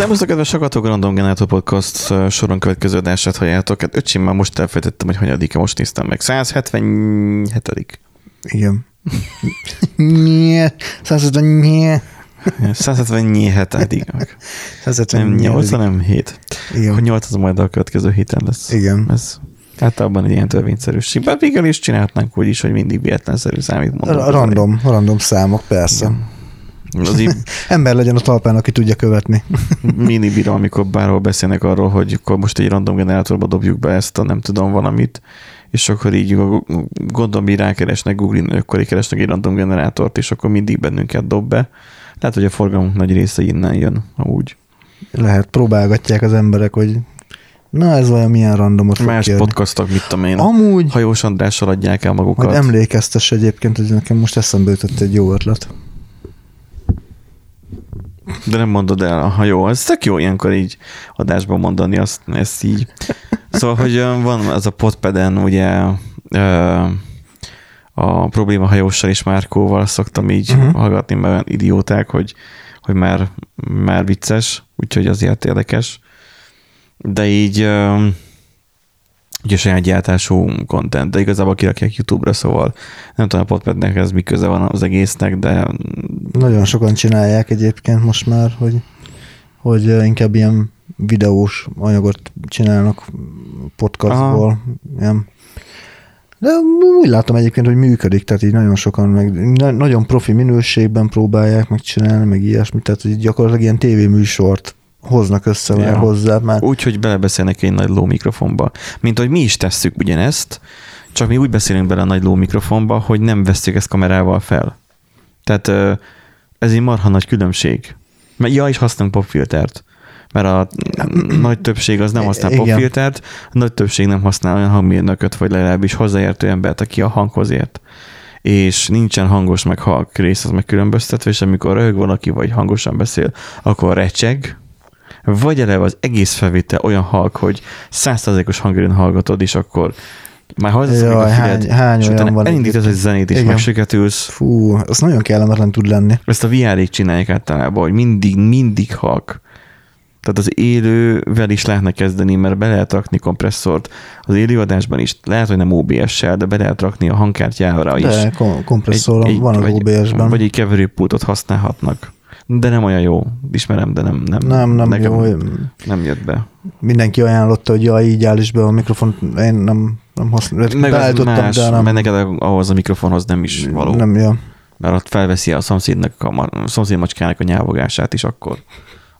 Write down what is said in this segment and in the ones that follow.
Szervusztok, kedves hallgatók, Random Generator Podcast soron következő adását halljátok. Hát öcsém már most elfejtettem, hogy hanyadike, most néztem meg. 177. Igen. Nye, 150 177. Nem 8, hanem 7. Igen. Hogy 8 az majd a következő héten lesz. Igen. Ez általában egy ilyen törvényszerűség. Bár végül is csinálhatnánk úgy is, hogy mindig véletlenszerű számít mondom. A random, random számok, persze. Az így Ember legyen a talpán, aki tudja követni. mini bírom, amikor bárhol beszélnek arról, hogy akkor most egy random generátorba dobjuk be ezt a nem tudom valamit, és akkor így gondolom, hogy rákeresnek Google-in, hogy akkor így keresnek egy random generátort, és akkor mindig bennünket dob be. Lehet, hogy a forgalmunk nagy része innen jön, úgy. Lehet, próbálgatják az emberek, hogy na ez olyan milyen randomot fog Más kérni. podcastok, mit tudom én, Amúgy, hajós Andrással adják el hogy magukat. emlékeztes egyébként, hogy nekem most eszembe jutott egy jó ötlet. De nem mondod el, ha jó, ez tök jó ilyenkor így adásban mondani azt, ezt így. Szóval, hogy van az a potpeden, ugye a probléma hajóssal és Márkóval szoktam így uh-huh. hallgatni, mert olyan idióták, hogy, hogy már, már vicces, úgyhogy azért érdekes. De így ugye saját gyártású content, de igazából kirakják YouTube-ra, szóval nem tudom, a potpednek ez mi köze van az egésznek, de Nagyon sokan csinálják egyébként most már, hogy, hogy inkább ilyen videós anyagot csinálnak podcastból. Ilyen. De úgy látom egyébként, hogy működik, tehát így nagyon sokan, meg na- nagyon profi minőségben próbálják megcsinálni, meg ilyesmit, tehát így gyakorlatilag ilyen tévéműsort hoznak össze Ja. hozzá, már Úgy, hogy belebeszélnek egy nagy ló mikrofonba. Mint hogy mi is tesszük ugyanezt, csak mi úgy beszélünk bele a nagy ló mikrofonba, hogy nem veszük ezt kamerával fel. Tehát ez egy marha nagy különbség. Mert ja, is használunk popfiltert. Mert a nagy többség az nem használ popfiltert, a nagy többség nem használ olyan hangmérnököt, vagy legalábbis hozzáértő embert, aki a hanghoz ért. És nincsen hangos meg halk rész, az megkülönböztetve, és amikor röhög valaki, vagy hangosan beszél, akkor recseg, vagy eleve az egész felvétel olyan halk, hogy százszerzékos hangerőn hallgatod, és akkor már meg a hány- hány és olyan utána van elindítasz egy zenét, és Igen. megsüketülsz. fú, az nagyon kellemetlen tud lenni. Ezt a VR-ék csinálják általában, hogy mindig, mindig halk. Tehát az élővel is lehetne kezdeni, mert be lehet rakni kompresszort az élőadásban is. Lehet, hogy nem OBS-sel, de be lehet rakni a hangkártyára is. De kom- kompresszor van az vagy, OBS-ben. Vagy egy keverőpultot használhatnak. De nem olyan jó. Ismerem, de nem, nem, Nem, nem nekem jó. Nem jött be. Mindenki ajánlotta, hogy jaj, így állíts be a mikrofont. Én nem, nem használom. Meg az más, de nem. mert neked ahhoz a mikrofonhoz nem is való. Nem, ja. Mert ott felveszi a szomszédnak, a, a szomszéd macskának a nyávogását is akkor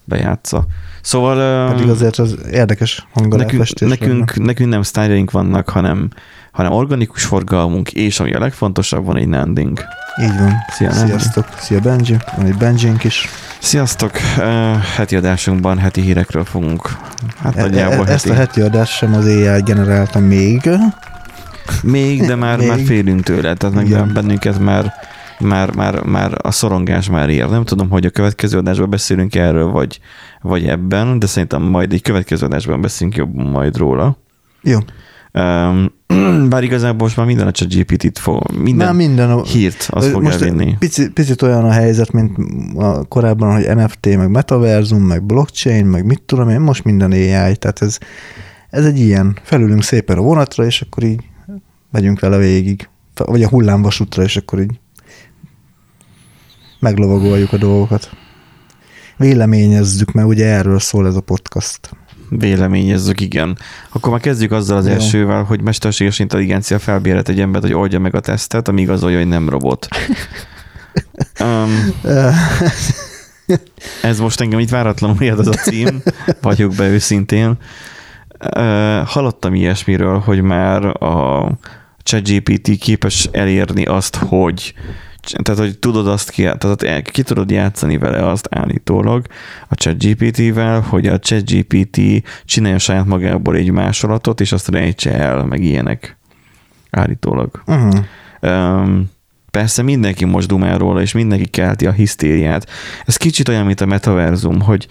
bejátsza. Szóval Pedig azért az érdekes nekünk, hangaláfestés. nekünk, nekünk nem sztájljaink vannak, hanem, hanem organikus forgalmunk, és ami a legfontosabb, van egy nanding. Így van. Szia. Sziasztok. Szia Benji. Van egy Benjink is. Sziasztok! Uh, heti adásunkban heti hírekről fogunk. Hát E- nagyjából e- ezt heti. a heti adást sem az AI generálta még. Még, de már, Még. már félünk tőle, tehát meg Igen. bennünket már, már, már, már a szorongás már ér. Nem tudom, hogy a következő adásban beszélünk erről, vagy, vagy ebben, de szerintem majd egy következő adásban beszélünk jobban majd róla. Jó. Um, bár igazából most már minden a ChatGPT-t fog, minden, Már minden hírt az fogja most vinni. Pici, picit olyan a helyzet, mint a korábban, hogy NFT, meg metaverzum, meg blockchain, meg mit tudom én, most minden AI, tehát ez, ez egy ilyen, felülünk szépen a vonatra, és akkor így megyünk vele végig. Vagy a hullámvasútra, és akkor így meglovagoljuk a dolgokat. Véleményezzük, mert ugye erről szól ez a podcast. Véleményezzük, igen. Akkor már kezdjük azzal az Jó. elsővel, hogy mesterséges intelligencia felbérelt egy embert, hogy oldja meg a tesztet, ami igazolja, hogy nem robot. Um, ez most engem itt váratlanul ért az a cím, vagyok be őszintén. Uh, hallottam ilyesmiről, hogy már a ChatGPT képes elérni azt, hogy tehát, hogy tudod azt ki, tehát ki tudod játszani vele azt állítólag a ChatGPT-vel, hogy a ChatGPT csinálja saját magából egy másolatot, és azt rejtse el, meg ilyenek állítólag. Uh-huh. Um, persze mindenki most dumál róla, és mindenki kelti a hisztériát. Ez kicsit olyan, mint a metaverzum, hogy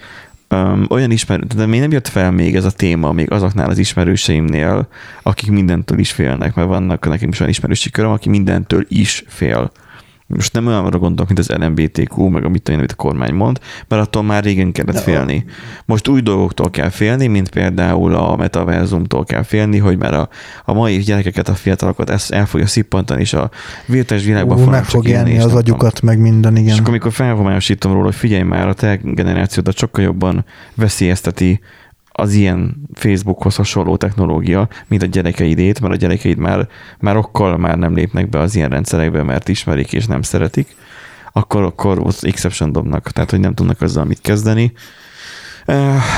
um, olyan ismerő, de még nem jött fel még ez a téma, még azoknál az ismerőseimnél, akik mindentől is félnek, mert vannak nekem is olyan ismerősi köröm, aki mindentől is fél. Most nem olyanra gondolok, mint az LMBTQ, meg amit, amit a kormány mond, mert attól már régen kellett De félni. Most új dolgoktól kell félni, mint például a metaverzumtól kell félni, hogy már a, a mai gyerekeket, a fiatalokat ezt el fogja szippantani, és a virtuális világban fognak meg fog élni az agyukat, meg minden, igen. És akkor, amikor felhomályosítom róla, hogy figyelj már, a te generációdat sokkal jobban veszélyezteti az ilyen Facebookhoz hasonló technológia, mint a gyerekeidét, mert a gyerekeid már, már okkal már nem lépnek be az ilyen rendszerekbe, mert ismerik és nem szeretik, akkor, akkor az exception dobnak, tehát hogy nem tudnak azzal mit kezdeni.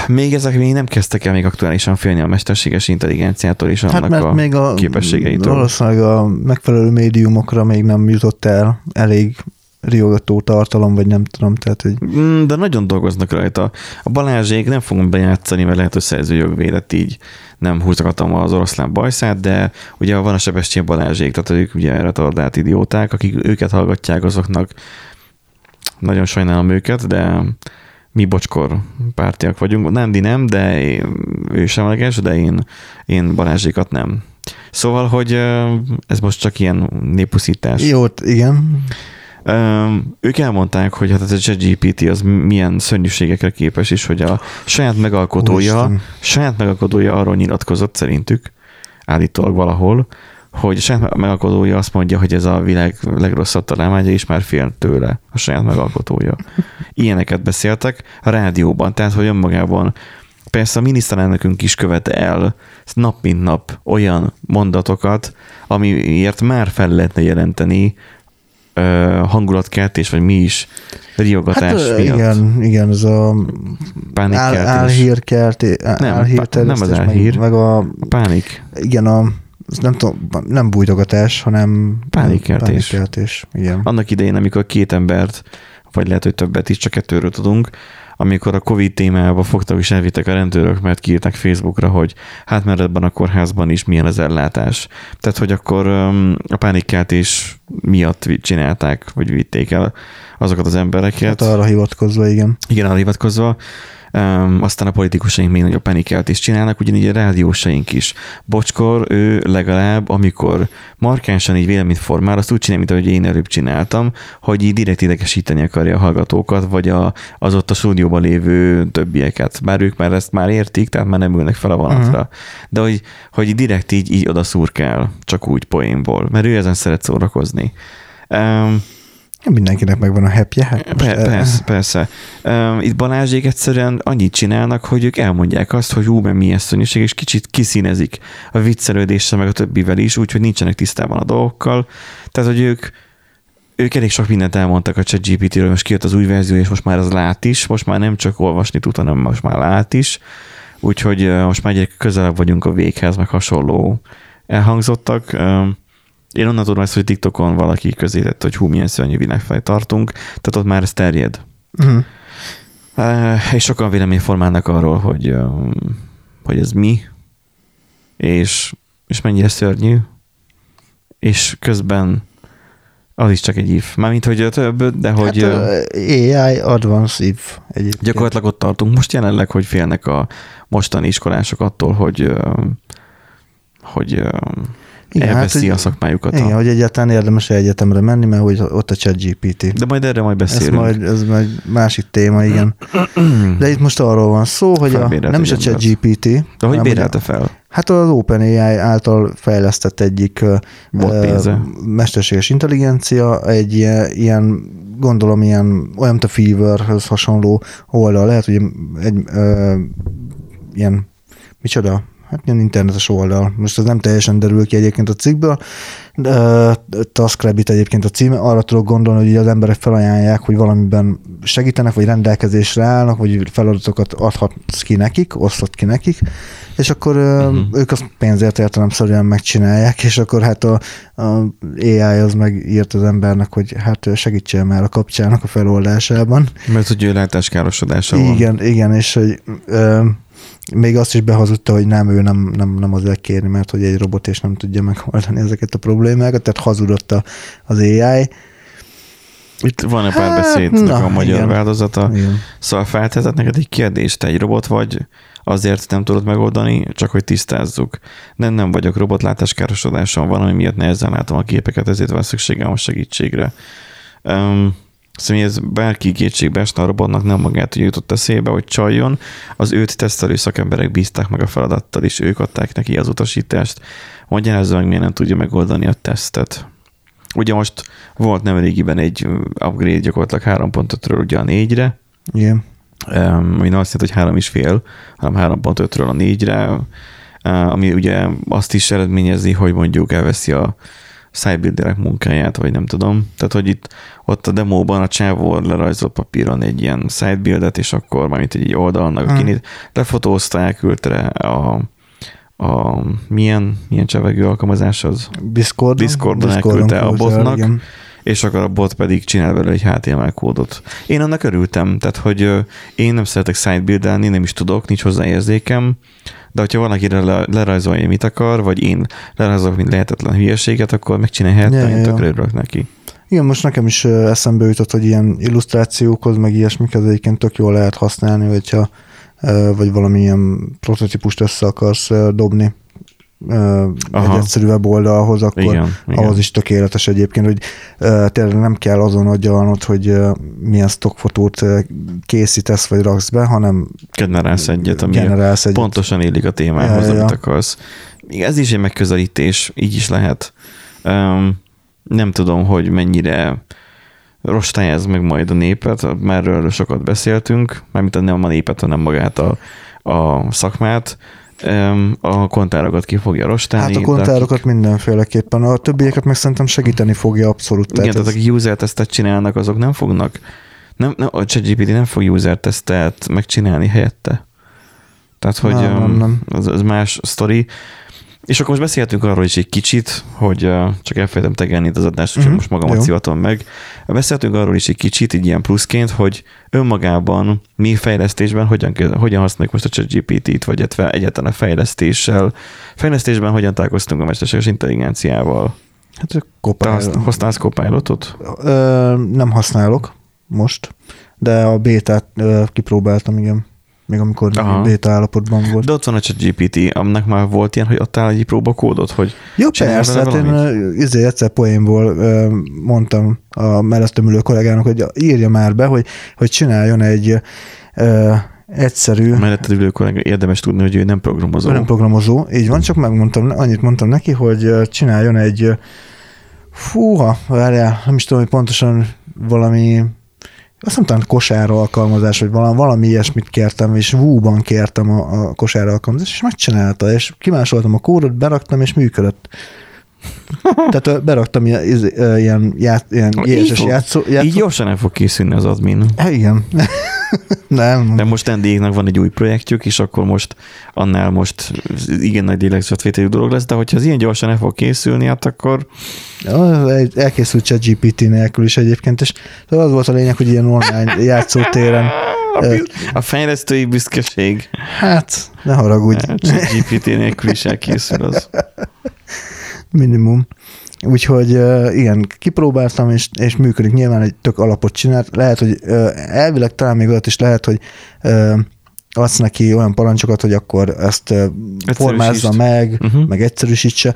Még ezek még nem kezdtek el még aktuálisan félni a mesterséges intelligenciától és hát annak hát a, még a képességeitől. Valószínűleg a megfelelő médiumokra még nem jutott el elég riogató tartalom, vagy nem tudom, tehát, hogy... Mm, de nagyon dolgoznak rajta. A Balázsék nem fogom bejátszani, mert lehet, hogy szerzőjogvédet így nem húzgatom az oroszlán bajszát, de ugye van a Sebestyén Balázsék, tehát ők ugye retardált idióták, akik őket hallgatják, azoknak nagyon sajnálom őket, de mi bocskor pártiak vagyunk. Nandi nem, de ő semleges, de én, én Balázsékat nem. Szóval, hogy ez most csak ilyen néppuszítás. Jó, igen. Ők elmondták, hogy hát ez a GPT az milyen szörnyűségekre képes, és hogy a saját megalkotója, Úristen. saját megalkotója arról nyilatkozott szerintük, állítólag valahol, hogy a saját megalkotója azt mondja, hogy ez a világ legrosszabb találmánya, és már fél tőle a saját megalkotója. Ilyeneket beszéltek a rádióban, tehát hogy önmagában Persze a miniszterelnökünk is követe el nap mint nap olyan mondatokat, amiért már fel lehetne jelenteni hangulatkeltés, vagy mi is riogatás hát, miatt. Igen, igen, ez a áll, álhírkeltés, nem, nem az álhír, meg, meg a pánik. Igen, a nem tudom, nem bújtogatás, hanem pánikkeltés. pánikkeltés. Igen. Annak idején, amikor két embert, vagy lehet, hogy többet is, csak kettőről tudunk, amikor a Covid témába fogtak és elvittek a rendőrök, mert kiírták Facebookra, hogy hát mert ebben a kórházban is milyen az ellátás. Tehát, hogy akkor a pánikkeltés miatt csinálták, vagy vitték el azokat az embereket. Hát arra hivatkozva, igen. Igen, arra hivatkozva. Um, aztán a politikusaink még nagyobb panikelt is csinálnak, ugyanígy a rádiósaink is. Bocskor, ő legalább, amikor markánsan így véleményt formál, azt úgy csinálja, mint ahogy én előbb csináltam, hogy így direkt idegesíteni akarja a hallgatókat, vagy a, az ott a stúdióban lévő többieket. Bár ők már ezt már értik, tehát már nem ülnek fel a vonatra. Uh-huh. De hogy, hogy direkt így, így oda szurkál, csak úgy poénból, mert ő ezen szeret szórakozni. Um, Mindenkinek megvan a happy hát per, persze, persze. Itt Balázsék egyszerűen annyit csinálnak, hogy ők elmondják azt, hogy hú, mert milyen szörnyűség, és kicsit kiszínezik a viccelődéssel, meg a többivel is, úgyhogy nincsenek tisztában a dolgokkal. Tehát, hogy ők, ők elég sok mindent elmondtak a ChatGPT-ről, most kijött az új verzió, és most már az lát is, most már nem csak olvasni tud, hanem most már lát is. Úgyhogy most már egyre közelebb vagyunk a véghez, meg hasonló elhangzottak. Én onnan tudom ezt, hogy TikTokon valaki közé tett, hogy hú, milyen szörnyű világ tartunk, tehát ott már ez terjed. Uh-huh. Uh, és sokan vélemény formálnak arról, hogy, uh, hogy ez mi, és, és mennyire szörnyű, és közben az is csak egy if. Mármint, hogy több, de hogy... Hát, AI Advanced if egyébként. Gyakorlatilag ott tartunk most jelenleg, hogy félnek a mostani iskolások attól, hogy hogy igen, elveszi hát, a szakmájukat. Igen, a... hogy egyáltalán érdemes egyetemre menni, mert hogy ott a chat GPT. De majd erre majd beszélünk. Ez majd, ez majd másik téma, igen. De itt most arról van szó, hogy a, nem is a chat GPT. De hogy bérelte fel? Hát az OpenAI által fejlesztett egyik uh, mesterséges intelligencia, egy ilyen, ilyen gondolom ilyen olyan, mint a Feverhöz hasonló oldal. Lehet, hogy egy uh, ilyen, micsoda, hát ilyen internetes oldal. Most ez nem teljesen derül ki egyébként a cikkből. TaskRabbit egyébként a címe. Arra tudok gondolni, hogy az emberek felajánlják, hogy valamiben segítenek, vagy rendelkezésre állnak, vagy feladatokat adhatsz ki nekik, osztott ki nekik, és akkor uh-huh. ők azt pénzért értelemszerűen megcsinálják, és akkor hát a, a AI az megírt az embernek, hogy hát segítsen már a kapcsának a feloldásában. Mert hogy ő látáskárosodása van. Igen, igen, és hogy még azt is behazudta, hogy nem, ő nem, nem, nem azért kérni, mert hogy egy robot és nem tudja megoldani ezeket a problémákat, tehát hazudott az AI. Itt van egy pár beszédnek hát, a magyar igen. változata. Igen. Szóval feltetett neked egy kérdést, te egy robot vagy, azért nem tudod megoldani, csak hogy tisztázzuk. Nem, nem vagyok robotlátás károsodáson, valami miatt nehezen látom a képeket, ezért van szükségem a segítségre. Um, Szóval ez bárki kétségbe esne a robotnak, nem magát jutott eszébe, hogy csaljon. Az őt tesztelő szakemberek bízták meg a feladattal, és ők adták neki az utasítást. Magyarázza meg, miért nem tudja megoldani a tesztet. Ugye most volt nemrégiben egy upgrade gyakorlatilag 3.5-ről ugye a 4-re, Igen. ami nem azt jelenti, hogy három is fél, hanem 3.5-ről a 4-re, uh, ami ugye azt is eredményezi, hogy mondjuk elveszi a sidebuilderek munkáját, vagy nem tudom. Tehát, hogy itt ott a demóban a csávó lerajzolt papíron egy ilyen sidebuildet, és akkor majd egy oldalnak Hmm. kinét lefotózta, elküldte rá a, a milyen, milyen csevegő alkalmazás az, Discordon? Discordon elküldte a küldte botnak. igen. és akkor a bot pedig csinál belőle egy HTML kódot. Én annak örültem, tehát hogy én nem szeretek sidebuildelni, nem is tudok, nincs hozzá érzékem, de hogyha valakire le, lerajzolja, mit akar, vagy én lerajzolok, mint lehetetlen hülyeséget, akkor megcsinálhatja, Ja, én ja, tökre örülök neki. Igen, most nekem is eszembe jutott, hogy ilyen illusztrációkhoz, meg ilyesmikhez egyébként tök jól lehet használni, hogyha vagy valamilyen prototípust össze akarsz dobni ö, egy Aha. egyszerű weboldalhoz, akkor Igen, igen. ahhoz is tökéletes egyébként, hogy tényleg nem kell azon agyalnod, hogy milyen stockfotót készítesz, vagy raksz be, hanem Generálsz egyet, ami generálsz egyet. pontosan illik a témához, Ja, amit ja. akarsz. Ez is egy megközelítés, így is lehet. Um, nem tudom, hogy mennyire rostályáz meg majd a népet, mert erről sokat beszéltünk, mármint nem a népet, hanem magát a, a szakmát. A kontárokat ki fogja rostálni. Hát a kontárokat mindenféleképpen. A többieket meg szerintem segíteni fogja abszolút. Igen, tehát ez- akik user tesztet csinálnak, azok nem fognak, nem, nem, a ChatGPT nem fog user tesztet megcsinálni helyette. Tehát, hogy Nem, nem, nem. Ez, ez más sztori. És akkor most beszéltünk arról is egy kicsit, hogy csak elfelejtem tegelni itt az adást, úgyhogy Mhm, most magamat jó. szivatom meg. Beszéltünk arról is egy kicsit, így ilyen pluszként, hogy önmagában mi fejlesztésben hogyan, hogyan használjuk most a ChatGPT-t, vagy egyáltalán a fejlesztéssel. Fejlesztésben hogyan találkoztunk a mesterséges intelligenciával? Hát Te Copilot. használ- használsz Copilotot? Nem használok most, de a bétát kipróbáltam, igen. Még amikor Aha. Béta állapotban volt. De ott van a ChatGPT, aminek már volt ilyen, hogy adtál egy próbakódot, hogy Jó, persze, hát én izé, egyszer poénból mondtam a mellettem ülő kollégának, hogy írja már be, hogy, hogy csináljon egy ö, egyszerű, melletted ülő kollega érdemes tudni, hogy ő nem programozó. ő nem programozó, így van, csak megmondtam, annyit mondtam neki, hogy csináljon egy fúha, várjál, nem is tudom, hogy pontosan valami azt nem talán kosár alkalmazás, vagy valami, valami ilyesmit kértem, és Woo-ban kértem a, a kosár alkalmazást, és megcsinálta, és kimásoltam a kódot, beraktam, és működött. Tehát beraktam ilyen, izé, ilyen, ját, ilyen Így fog- játszó, játszó, Így gyorsan el fog készülni az admin. Hát igen. nem. De most NDA-nek van egy új projektjük, és akkor most annál most igen nagy lélegzetvételű dolog lesz, de hogyha az ilyen gyorsan el fog készülni, hát akkor Elkészült chat GPT nélkül is egyébként, és az volt a lényeg, hogy ilyen online játszótéren, a, biz- a fejlesztői büszkeség. hát ne haragudj, GPT nélkül is elkészül az. minimum. Úgyhogy ö, igen, kipróbáltam, és, és működik. Nyilván egy tök alapot csinált. Lehet, hogy elvileg talán még olyat is lehet, hogy ö, adsz neki olyan parancsokat, hogy akkor ezt formázza meg, Uh-huh. meg egyszerűsítse.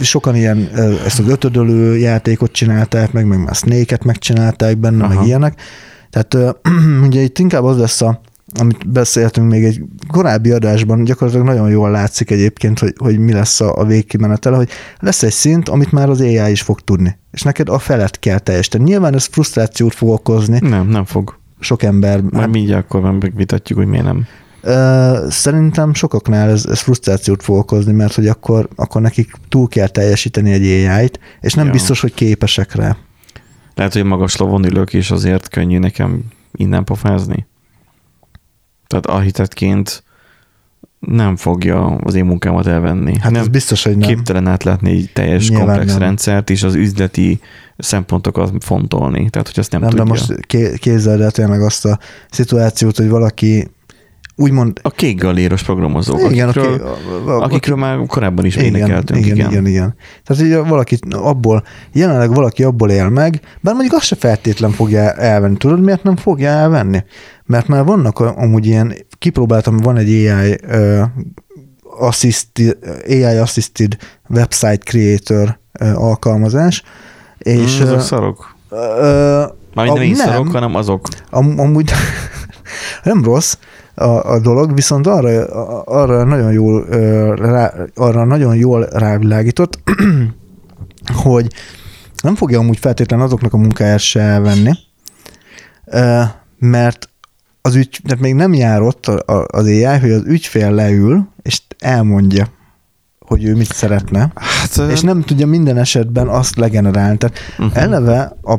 Sokan ilyen, ezt az ötödölő játékot csinálták, meg, meg már Snake-et megcsinálták benne, Aha. meg ilyenek. Tehát ugye itt inkább az lesz a, amit beszéltünk még egy korábbi adásban, gyakorlatilag nagyon jól látszik egyébként, hogy, hogy mi lesz a, a végkimenetele, hogy lesz egy szint, amit már az AI is fog tudni, és neked a felet kell teljesíteni. Nyilván ez frusztrációt fog okozni Nem, nem fog. sok ember. Majd mindjárt akkor megvitatjuk, hogy miért nem. Ö, Szerintem sokaknál ez, ez frusztrációt fog okozni, mert hogy akkor, akkor nekik túl kell teljesíteni egy AI-t, és nem ja. biztos, hogy képesek rá. Lehet, hogy magas lovon ülök, és azért könnyű nekem innen pofázni. Tehát architektként nem fogja az én munkámat elvenni. Hát nem, ez biztos, hogy nem. képtelen átlátni egy teljes Nyilván komplex nem. rendszert, és az üzleti szempontokat fontolni. Tehát, hogy azt nem, nem, tudja. de most ké- képzeld el tényleg azt a szituációt, hogy valaki úgymond A kék galéros programozók, igen, akikről, aki, a, a, akikről már korábban is igen, énekeltünk. igen, igen, igen, igen. Tehát így valaki abból, jelenleg valaki abból él meg, bár mondjuk azt se feltétlen fogja elvenni. Tudod, miért nem fogja elvenni? Mert már vannak amúgy ilyen, kipróbáltam, van egy AI, uh, assisted, AI assisted website creator uh, alkalmazás, és mm, azok uh, szarok. Ö, Mármint nem én szarok, hanem azok. Am, amúgy nem rossz a, a dolog, viszont arra, arra nagyon jól rá, arra nagyon jól rávilágított, hogy nem fogja amúgy feltétlenül azoknak a munkáját se elvenni, mert az ügy, tehát még nem jár ott az AI, hogy az ügyfél leül, és elmondja, hogy ő mit szeretne, Hát, és nem tudja minden esetben azt legenerálni. Tehát uh-huh. Eleve a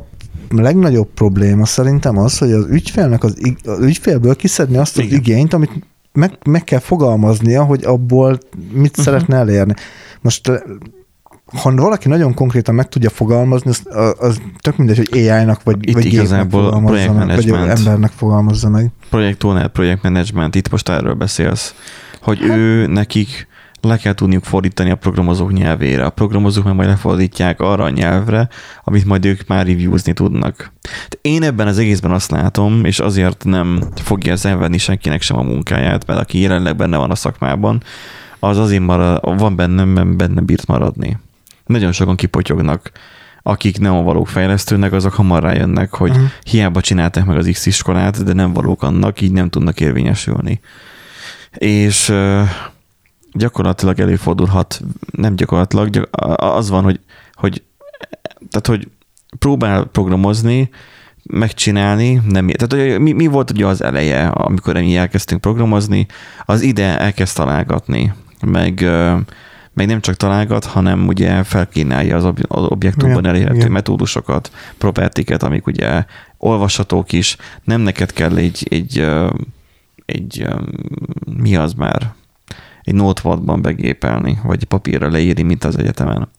legnagyobb probléma szerintem az, hogy az ügyfélnek az, az ügyfélből kiszedni azt az Igen. igényt, amit meg, meg kell fogalmaznia, hogy abból mit uh-huh. szeretne elérni. Most ha valaki nagyon konkrétan meg tudja fogalmazni, az, az tök mindegy, hogy AI-nak vagy, Itt vagy igazából meg, vagy projektmenedzsment. embernek fogalmazza meg. projekt owner, projektmenedzsment, itt most erről beszélsz, hogy ő nekik le kell tudniuk fordítani a programozók nyelvére. A programozók meg majd lefordítják arra a nyelvre, amit majd ők már reviewzni tudnak. De én ebben az egészben azt látom, és azért nem fogja ez elvenni senkinek sem a munkáját, mert aki jelenleg benne van a szakmában, az azért marad, van bennem, benne bírt maradni. Nagyon sokan kipotyognak akik nem a valók fejlesztőnek, azok hamar rájönnek, hogy uh-huh. hiába csinálták meg az X iskolát, de nem valók annak, így nem tudnak érvényesülni. És ö, gyakorlatilag előfordulhat, nem gyakorlatilag, gyak- az van, hogy, hogy tehát, hogy próbál programozni, megcsinálni, nem, tehát hogy mi, mi volt ugye az eleje, amikor mi elkezdtünk programozni, az ide elkezd találgatni, meg, ö, meg nem csak találgat, hanem ugye felkínálja az, ob, az objektumban Igen, elérhető igen. metódusokat, propertiket, amik ugye olvashatók is, nem neked kell egy, egy, egy mi az már, egy notebookban begépelni, vagy papírra leírni, mint az egyetemen.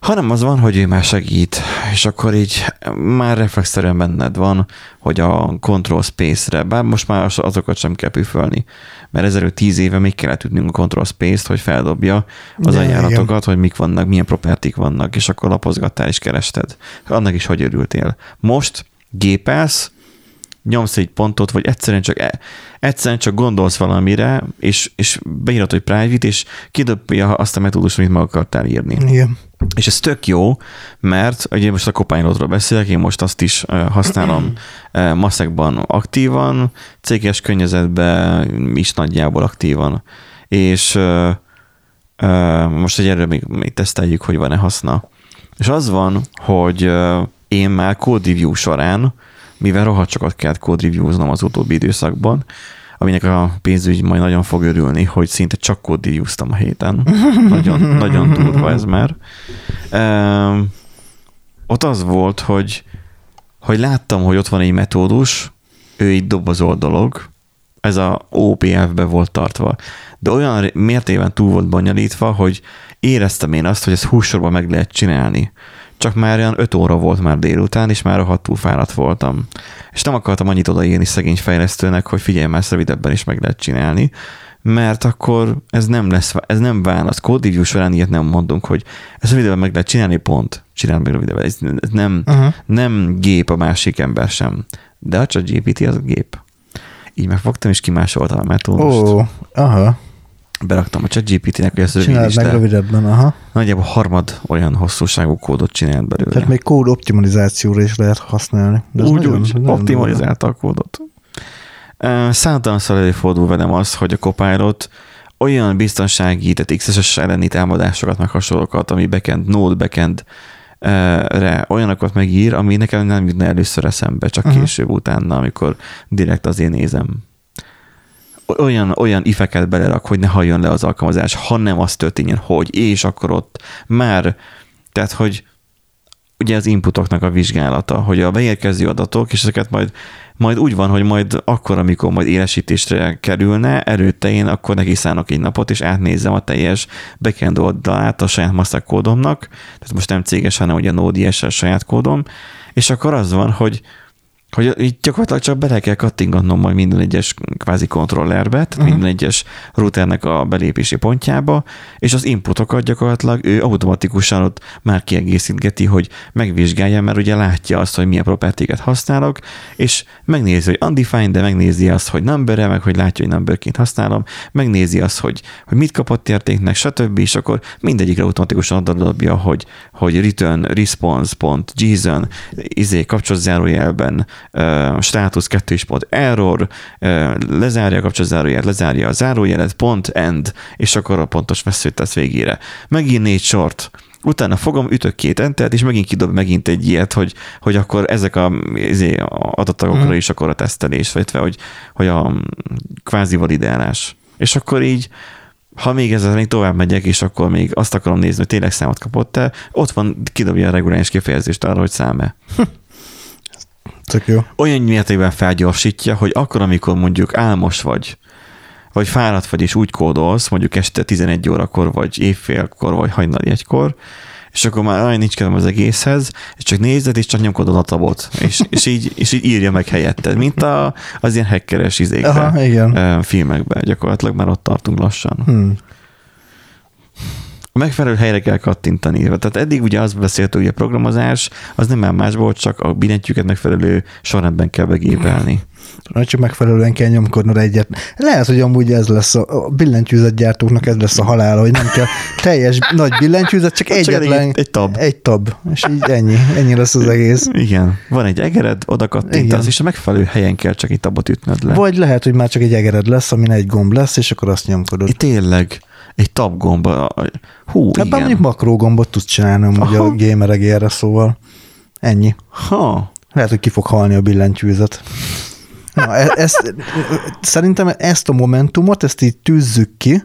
Hanem az van, hogy ő már segít, és akkor így már reflexzerűen benned van, hogy a control space-re, bár most már azokat sem kell püfölni, mert ezelőtt tíz éve még kellett ütnünk a control space-t, hogy feldobja az Ja, ajánlatokat, hogy mik vannak, milyen propertik vannak, és akkor lapozgattál és kerested. Annak is hogy örültél. Most gépelsz, nyomsz egy pontot, vagy egyszerűen csak, e- egyszerűen csak gondolsz valamire, és, és beírod, hogy private, és kidobja azt a metódust, amit meg akartál írni. Igen. És ez tök jó, mert ugye most a Copilotról beszélek, én most azt is használom maszekban aktívan, céges környezetben is nagyjából aktívan. És most egy erről még, még teszteljük, hogy van-e haszna. És az van, hogy én már code review során, mivel rohadt sokat kellett code reviewznom az utóbbi időszakban, aminek a pénzügy majd nagyon fog örülni, hogy szinte csak reviewztam a héten. Nagyon, nagyon durva ez már. Um, ott az volt, hogy, hogy láttam, hogy ott van egy metódus, ő így dobozol dolog, ez a OPF-be volt tartva. De olyan mértében túl volt bonyolítva, hogy éreztem én azt, hogy ezt hússorban meg lehet csinálni. Csak már olyan 5 óra volt már délután, és már rohadt túl fáradt voltam. És nem akartam annyit odaírni szegény fejlesztőnek, hogy figyelj, már rövidebben is meg lehet csinálni, mert akkor ez nem lesz, ez nem válasz. Code review során ilyet nem mondunk, hogy ezt rövidebben meg lehet csinálni, pont. Csinál meg rövidebben. Ez, ez nem, Uh-huh. nem gép a másik ember sem. De a ChatGPT az a gép. Így megfogtam, és kimásoltam a metódust. Ó, aha. Beraktam a ChatGPT-nek, hogy ezt Csináld meg rövidebben, aha. Nagyjából harmad olyan hosszúságú kódot csinált belőle. Tehát még kód optimalizációra is lehet használni. De úgy, nagyon- úgy nagyon optimalizálta a kódot. Számtalanszor előfordul velem az, hogy a Copilot olyan biztonsági, tehát XSS elleni támadásokat, meg hasonlókat, ami backend, node backend re olyanokat megír, ami nekem nem jutna először eszembe, csak Aha. később utána, amikor direkt azért nézem. Olyan, olyan ifeket belerak, hogy ne halljon le az alkalmazás, ha nem az történjen, hogy, és akkor ott már, tehát, hogy ugye az inputoknak a vizsgálata, hogy a beérkező adatok, és ezeket majd, majd úgy van, hogy majd akkor, amikor majd élesítésre kerülne, előtte én akkor neki szánok egy napot, és átnézem a teljes backend oldalát a saját master kódomnak, tehát most nem céges, hanem ugye Node.js a saját kódom, és akkor az van, hogy hogy így gyakorlatilag csak bele kell kattingatnom majd minden egyes kvázi kontrollerbe, tehát uh-huh. minden egyes routernek a belépési pontjába, és az inputokat gyakorlatilag ő automatikusan ott már kiegészítgeti, hogy megvizsgálja, mert ugye látja azt, hogy milyen propertiket használok, és megnézi, hogy undefined, de megnézi azt, hogy number meg hogy látja, hogy numberként használom, megnézi azt, hogy, hogy mit kapott értéknek, stb. és akkor mindegyikre automatikusan adadobja, hogy, hogy return response.json izé kapcsolatzárójelben uh, státusz 2 pont error, uh, lezárja a kapcsolatzárójelet, lezárja a zárójelet, pont end, és akkor a pontos veszőt tesz végére. Megint négy sort, utána fogom, ütök két entert, és megint kidob megint egy ilyet, hogy, hogy akkor ezek a, izé, a adatagokra mm. is akkor a tesztelés, vagy hogy, hogy a kvázi validálás. És akkor így ha még ezzel még tovább megyek, és akkor még azt akarom nézni, hogy tényleg számot kapott-e, ott van, kidobja a reguláris kifejezést arra, hogy szám-e. Tök jó. Olyan mértékben felgyorsítja, hogy akkor, amikor mondjuk álmos vagy, vagy fáradt vagy, és úgy kódolsz, mondjuk este 11 órakor, vagy évfélkor, vagy hajnali egykor, és akkor már olyan nincs kedvem az egészhez, és csak nézed, és csak nyomkodod a tabot, és, és, így, és így írja meg helyetted, mint a, az ilyen hackeres izékben, Aha, igen. filmekben, gyakorlatilag már ott tartunk lassan. Hmm. A megfelelő helyre kell kattintani. Tehát eddig ugye azt beszéltük, hogy a programozás az nem már más volt, csak a billentyűket megfelelő sorrendben kell begépelni. Csak megfelelően kell nyomkodnod egyet. Lehet, hogy amúgy ez lesz a, billentyűzet gyártóknak ez lesz a halál, hogy nem kell teljes nagy billentyűzet, csak, csak egyetlen. Egy, egy tab. Egy tab. És így ennyi. Ennyi lesz az egész. Igen. Van egy egered, oda kattintasz, és a megfelelő helyen kell csak egy tabot ütnöd le. Vagy lehet, hogy már csak egy egered lesz, amin egy gomb lesz, és akkor azt nyomkodod. Itt tényleg egy tab gomba. Hú, hát igen. mondjuk makrógombot tudsz csinálni ugye a gamer egérre, szóval ennyi. Ha. Lehet, hogy ki fog halni a billentyűzet. Na, e- ezt, szerintem ezt a momentumot, ezt így tűzzük ki,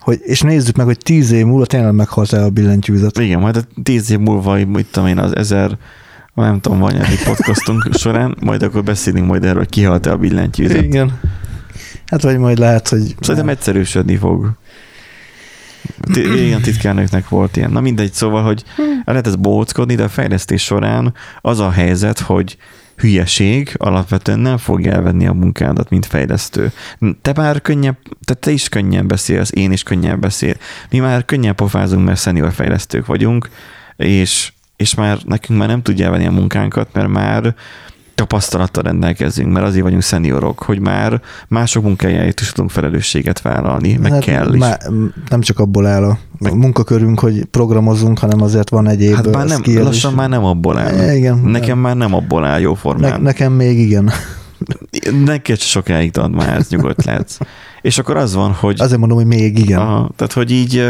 hogy, és nézzük meg, hogy tíz év múlva tényleg meghalt el a billentyűzet. Igen, majd a tíz év múlva, mit tudom én, az ezer, nem tudom, van egy podcastunk során, majd akkor beszélünk majd erről, hogy kihalt el a billentyűzet. Igen. Hát vagy majd lehet, hogy... Szerintem egyszerűsödni fog. Igen, titkárnőknek volt ilyen. Na mindegy, szóval, hogy el lehet ez bóckodni, de a fejlesztés során az a helyzet, hogy hülyeség alapvetően nem fogja elvenni a munkádat, mint fejlesztő. Te már könnyebb, te, te is könnyen beszélsz, én is könnyen beszél. Mi már könnyen pofázunk, mert senior fejlesztők vagyunk, és, és már nekünk már nem tudja elvenni a munkánkat, mert már tapasztalattal rendelkezünk, mert azért vagyunk szeniorok, hogy már mások munkájáért is tudunk felelősséget vállalni, meg hát kell is. Má, nem csak abból áll a meg... munkakörünk, hogy programozunk, hanem azért van egyéb Hát már nem, lassan is. már nem abból áll. E, igen. Nekem már nem abból áll jó formán. Ne, nekem még igen. Neked sokáig tart már, ez nyugodt lehetsz. És akkor az van, hogy... Azért mondom, hogy még igen. Aha, tehát, hogy így,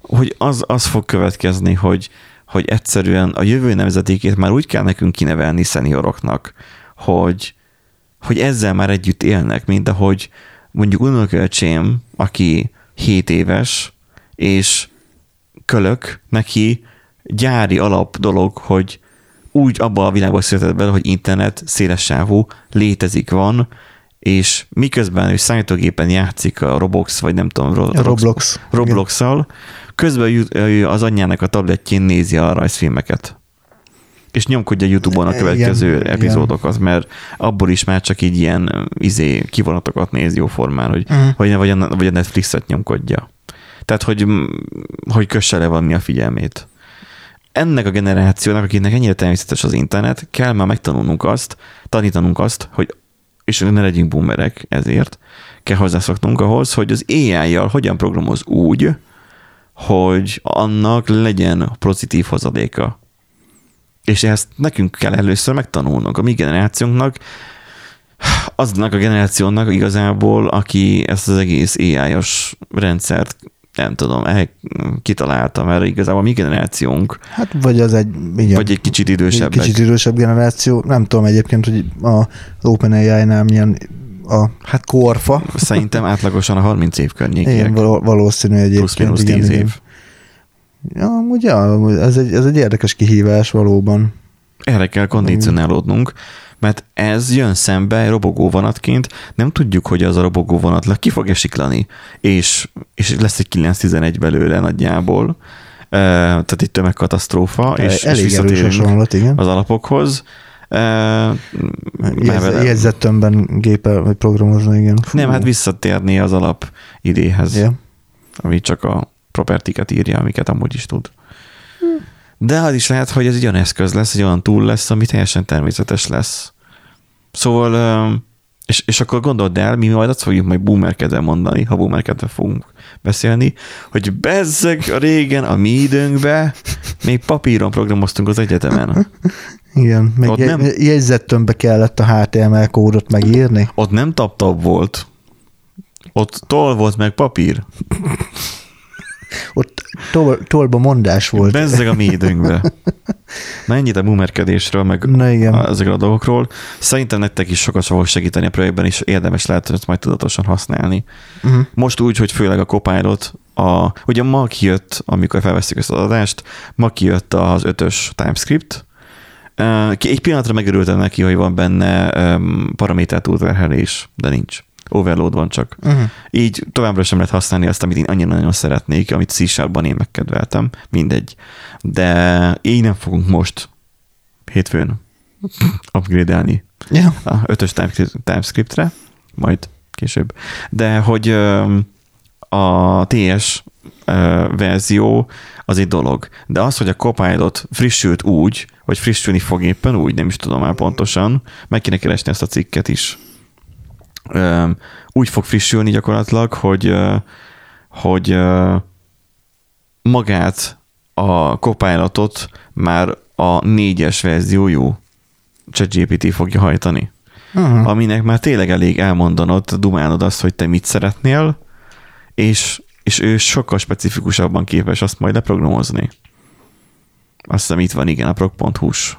hogy az, az fog következni, hogy hogy egyszerűen a jövő nemzetékét már úgy kell nekünk kinevelni szenioroknak, hogy, hogy ezzel már együtt élnek, mint ahogy mondjuk unokölcsém, aki 7 éves, és kölök, neki gyári alap dolog, hogy úgy abban a világban született bele, hogy internet széles sávú létezik, van, és miközben ő számítógépen játszik a Roblox, vagy nem tudom, Roblox, Roblox. Roblox-szal, közben az anyjának a tabletjén nézi a rajzfilmeket. És nyomkodja YouTube-on a következő igen, epizódokat, igen. mert abból is már csak így ilyen izé, kivonatokat néz jó formán, hogy, uh-huh. vagy, vagy, a, vagy a Netflixet nyomkodja. Tehát, hogy, hogy kösse le valami a figyelmét. Ennek a generációnak, akinek ennyire természetes az internet, kell már megtanulnunk azt, tanítanunk azt, hogy és ne legyünk boomerek ezért, kell hozzászoknunk ahhoz, hogy az AI-jal hogyan programoz úgy, hogy annak legyen pozitív hozadéka. És ezt nekünk kell először megtanulnunk, a mi generációnknak, aznak a generációnak igazából, aki ezt az egész AI-os rendszert nem tudom, el, kitalálta, mert igazából a mi generációnk. Hát vagy az egy, igen, vagy egy kicsit idősebb. Kicsit idősebb generáció. Nem tudom egyébként, hogy a OpenAI-nál milyen a hát korfa. Szerintem átlagosan a 30 év környékiek. Igen, valószínű egyébként. Plusz-minusz 10 igen, év. Ja, amúgy ja, ez egy, ez egy érdekes kihívás valóban. Erre kell kondicionálódnunk, mert ez jön szembe robogó vonatként, nem tudjuk, hogy az a robogó vonat ki fog esiklani, és, és lesz egy 911 belőle nagyjából, tehát egy tömegkatasztrófa, és, Elég és hasonlat, igen. az alapokhoz. Uh, Jegyzettömben gépel, vagy programozni, igen. Fú. Nem, hát visszatérni az alap idéhez, yeah. ami csak a propertiket írja, amiket amúgy is tud. De az is lehet, hogy ez egy olyan eszköz lesz, egy olyan túl lesz, ami teljesen természetes lesz. Szóval, és, és akkor gondold el, mi majd azt fogjuk majd boomerkedve mondani, ha boomerkedve fogunk beszélni, hogy bezzeg a régen a mi időnkbe még papíron programoztunk az egyetemen. Igen, még je- nem, jegyzettömbbe kellett a HTML kódot megírni. Ott nem tap volt. Ott toll volt meg papír. Ott tol, tolba mondás volt. Bezzeg a mi időnkbe. Mennyit a boomerkedésről, meg Na igen. ezekről a dolgokról. Szerintem nektek is sokat fogok segíteni a projektben, és érdemes lehet ezt majd tudatosan használni. Uh-huh. Most úgy, hogy főleg a Copilot, a, ugye ma kijött, amikor felveszik ezt az adást, ma kijött az ötös TypeScript, egy pillanatra megörültem neki, hogy van benne paraméter túlterhelés, de nincs overload van csak. Uh-huh. Így továbbra sem lehet használni azt, amit én annyira nagyon szeretnék, amit c én megkedveltem, mindegy. De így nem fogunk most hétfőn upgrade-elni yeah. a ötös TypeScript-re, majd később. De hogy a TS verzió az egy dolog. De az, hogy a Copilot frissült úgy, vagy frissülni fog éppen úgy, nem is tudom már pontosan, meg kéne keresni ezt a cikket is úgy fog frissülni gyakorlatilag, hogy, hogy magát a Copilotot már a négyes verziójú ChatGPT fogja hajtani. Uh-huh. Aminek már tényleg elég elmondanod, dumálod azt, hogy te mit szeretnél, és, és ő sokkal specifikusabban képes azt majd leprogramozni. Azt hiszem itt van, igen, a prog.hu-s.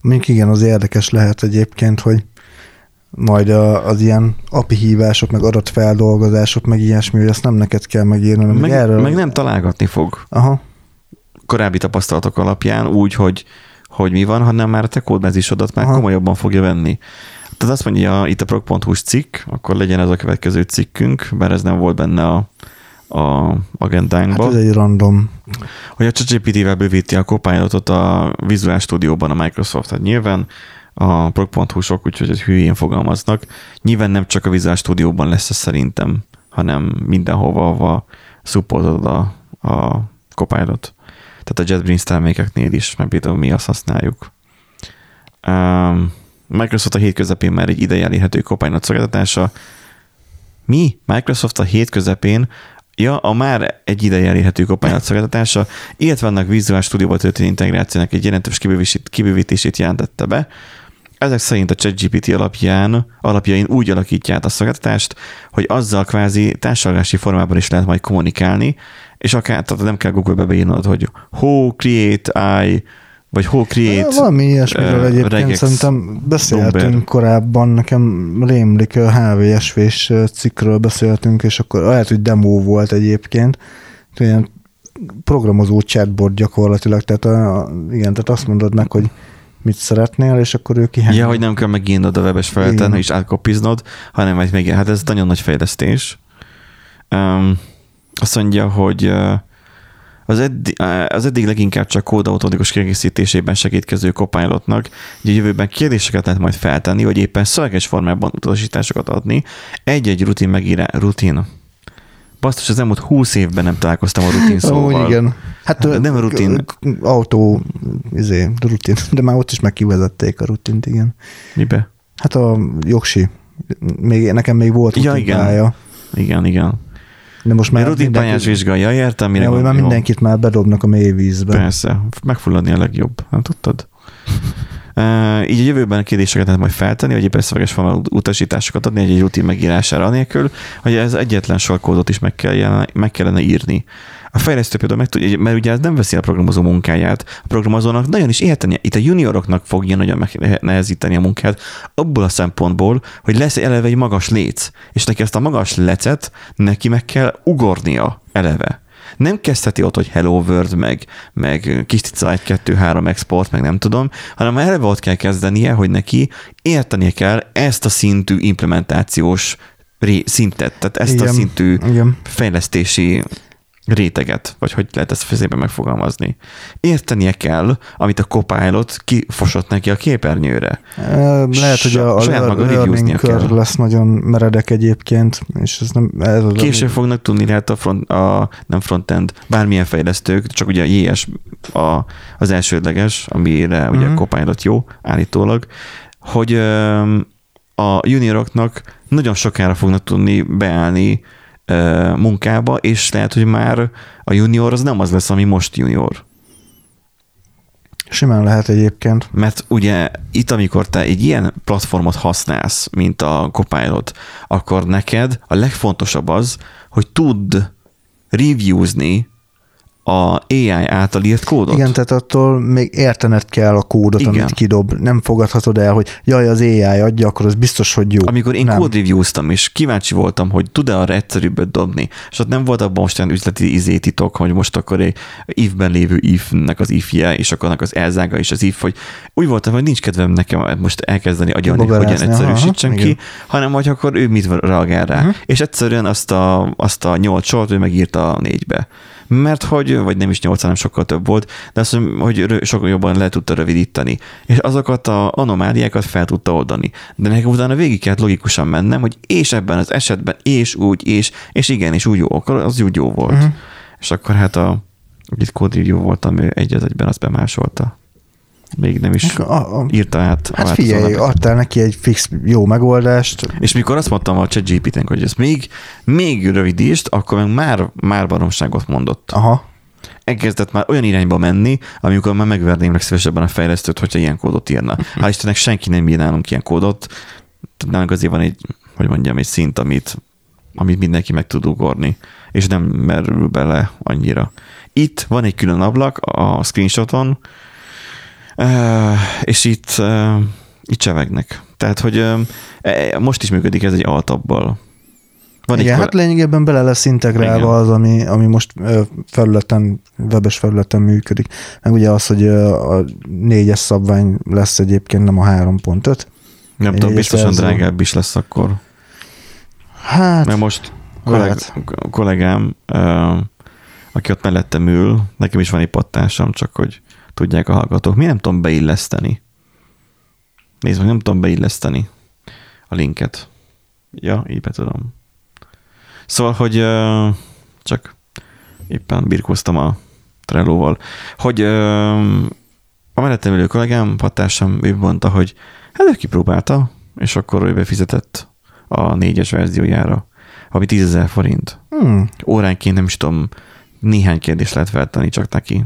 Mondjuk igen, az érdekes lehet egyébként, hogy majd a, az ilyen API hívások, meg adatfeldolgozások, meg ilyesmi, hogy ezt nem neked kell megírni, hanem meg, erről... meg nem találgatni fog. Aha. Korábbi tapasztalatok alapján úgy, hogy, hogy mi van, hanem már a te kódbázisodat már Aha. komolyabban fogja venni. Tehát azt mondja itt a prog.hu cikk, akkor legyen ez a következő cikkünk, bár ez nem volt benne a, a agendánkban. Hát ez egy random. Hogy a ChatGPT-vel bővíti a Copilotot a Visual Studio-ban a Microsoft, tehát nyilván a prog.hu-sok, úgyhogy egy hülyén fogalmaznak. Nyilván nem csak a Visual Studio-ban lesz ez szerintem, hanem mindenhova, ahova supportod a, a Copilot. Tehát a JetBrains termékeknél is, mert például mi azt használjuk. Um, Microsoft a hét közepén már egy ideje elérhető Copilot szolgáltatása. Mi? Microsoft a hét közepén Ja, a már egy ideje elérhető Copilot szolgáltatása, illetve annak Visual Studio-val történő integrációnak egy jelentős kibővítését jelentette be, ezek szerint a ChatGPT alapján, alapjain úgy alakítja át a szolgáltatást, hogy azzal kvázi társadalmi formában is lehet majd kommunikálni, és akár tehát nem kell Google-be beírnod, hogy Who create I, vagy Who create Valami ilyesmiről uh, egyébként regex, szerintem beszéltünk Dumber. korábban, nekem rémlik a HVSV-s cikkről beszéltünk, és akkor lehet, hogy demo volt egyébként, ilyen programozó chatbot gyakorlatilag, tehát a, igen, tehát azt mondod meg, hogy mit szeretnél, és akkor ő kihány. Ja, hogy nem kell megírnod a webes felületen, és átkopiznod, hanem majd még, hát ez nagyon nagy fejlesztés. Um, azt mondja, hogy az, eddig, az eddig leginkább csak kód automatikus kiegészítésében segítkező Copilotnak, hogy a jövőben kérdéseket lehet majd feltenni, vagy éppen szöveges formában utasításokat adni. Egy-egy rutin megírá, rutin, Basztus, az elmúlt húsz évben nem találkoztam a rutin szóval. Ó, igen. Hát, hát nem a rutin. Autó, izé, rutin. De már ott is megkivezették a rutint, igen. Mibe? Hát a jogsi. Még, nekem még volt ja, igen. igen, igen. De most már rutin mindenki... vizsgálja, értem, mire ja, már mindenkit már bedobnak a mély vízbe. Persze, megfulladni a legjobb, nem tudtad? Uh, így a jövőben a kérdéseket lehet majd feltenni, vagy éppen szöveges formában utasításokat adni egy, egy rutin megírására anélkül, hogy ez egyetlen sorkódot is meg, kell, meg kellene írni. A fejlesztő például meg tudja, mert ugye ez nem veszi a programozó munkáját. A programozónak nagyon is érteni, itt a junioroknak fogja nagyon nehezíteni a munkát, abból a szempontból, hogy lesz eleve egy magas léc, és neki ezt a magas lecet neki meg kell ugornia eleve nem kezdheti ott, hogy Hello World, meg, meg kis cica 1, 2, 3 export, meg nem tudom, hanem eleve ott kell kezdenie, hogy neki értenie kell ezt a szintű implementációs szintet, tehát ezt igen, a szintű igen. fejlesztési réteget, vagy hogy lehet ezt fezében megfogalmazni. Értenie kell, amit a Copilot kifosott neki a képernyőre. Lehet, hogy a, a learning curve lesz nagyon meredek egyébként, és ez nem... Ez az Később ami... fognak tudni lehet a, front, a nem frontend, bármilyen fejlesztők, csak ugye a JS a, az elsődleges, amire uh-huh. ugye a mhm. Copilot jó, állítólag, hogy a junioroknak nagyon sokára fognak tudni beállni munkába, és lehet, hogy már a junior az nem az lesz, ami most junior. Simán lehet egyébként. Mert ugye itt, amikor te egy ilyen platformot használsz, mint a Copilot, akkor neked a legfontosabb az, hogy tudd reviewzni a AI által írt kódot. Igen, tehát attól még értened kell a kódot, Igen. amit kidob. Nem fogadhatod el, hogy jaj, az AI adja, akkor az biztos, hogy jó. Amikor én kód reviewztam, és kíváncsi voltam, hogy tud-e arra egyszerűbbet dobni, és ott nem volt abban most olyan üzleti izétitok, hogy most akkor egy if-ben lévő if-nek az if-je, és akkor az elzága is az if, hogy úgy voltam, hogy nincs kedvem nekem most elkezdeni agyalni, hogy hogyan egyszerűsítsen ki, hanem hogy akkor ő mit reagál rá. Uh-huh. És egyszerűen azt a, azt a nyolc sort ő megírta a négybe mert hogy, vagy nem is 8, hanem sokkal több volt, de azt mondom, hogy sokkal jobban le tudta rövidíteni. És azokat a anomáliákat fel tudta oldani. De nekem utána végig kellett logikusan mennem, hogy és ebben az esetben, és úgy, és, és igen, és úgy jó, akkor az úgy jó volt. Uh-huh. És akkor hát a, itt review volt, ami egyet egyben azt bemásolta még nem is a, a, írta át. Hát figyelj, adtál neki egy fix jó megoldást. És mikor azt mondtam a ChatGPT-nek, hogy ez még, még rövidítsd, akkor meg már, már baromságot mondott. Aha. Elkezdett már olyan irányba menni, amikor már megverném legszívesebben a fejlesztőt, hogyha ilyen kódot írna. Hál' Istennek senki nem ír nálunk ilyen kódot. Nálunk azért van egy, hogy mondjam, egy szint, amit, amit mindenki meg tud ugorni, és nem merül bele annyira. Itt van egy külön ablak a screenshoton, és itt, itt csevegnek. Tehát, hogy e, most is működik ez egy altabbal. Van Igen, egy hát lényegében bele lesz integrálva Igen. az, ami, ami most felületen, webes felületen működik. Meg ugye az, hogy a négyes szabvány lesz egyébként, nem a 3.5. Nem tudom, biztosan szerző. drágább is lesz akkor. Hát, Mert most kolleg, kollégám, aki ott mellettem ül, nekem is van egy pattásom, csak hogy tudják a hallgatók. Mi nem tudom beilleszteni? Nézd meg, nem tudom beilleszteni a linket. Ja, így be tudom. Szóval, hogy uh, csak éppen birkóztam a Trello-val, hogy uh, a mellettem ülő kollégám, hatásom, ő mondta, hogy hát ő kipróbálta, és akkor ő befizetett a négyes verziójára, ami 10 forint. Hmm. Óránként nem is tudom, néhány kérdést lehet feltenni csak neki.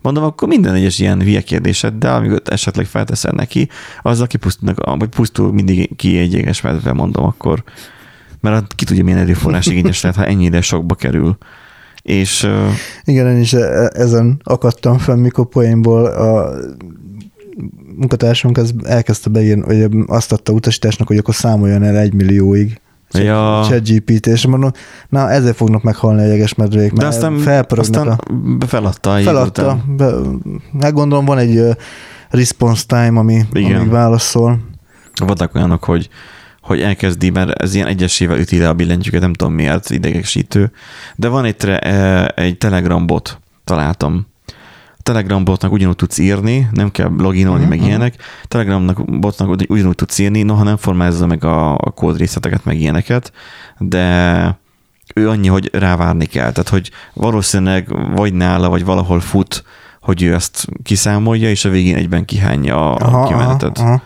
Mondom, akkor minden egyes ilyen hülye kérdésed, de amikor esetleg felteszel neki, azzal kipusztulnak, vagy pusztul mindig ki egy éges medve, mondom akkor. Mert ki tudja, milyen erőforrás igényes lehet, ha ennyire sokba kerül. És, Igen, én is e- ezen akadtam fel, mikor poénból a munkatársunk az elkezdte beírni, hogy azt adta utasításnak, hogy akkor számoljon el egy millióig. Ja. ChatGPT, és mondom, na ezzel fognak meghalni a jegesmedvék, mert aztán, felpörögnek aztán a... feladta. Feladta. Be, hát gondolom van egy uh, response time, ami, Igen. ami válaszol. Vannak olyanok, hogy hogy elkezdi, mert ez ilyen egyesével üti le a billentyűket, nem tudom miért, idegesítő. De van egy, egy Telegram bot, találtam, Telegram botnak ugyanúgy tudsz írni, nem kell loginolni, uh-huh, meg mhm. ilyenek. Telegramnak botnak ugyanúgy tudsz írni, noha nem formázza meg a, a kódrészleteket, meg ilyeneket, de ő annyi, hogy rávárni kell. Tehát, hogy valószínűleg vagy nála, vagy valahol fut, hogy ő ezt kiszámolja, és a végén egyben kihányja a, aha, kimenetet. Aha, aha.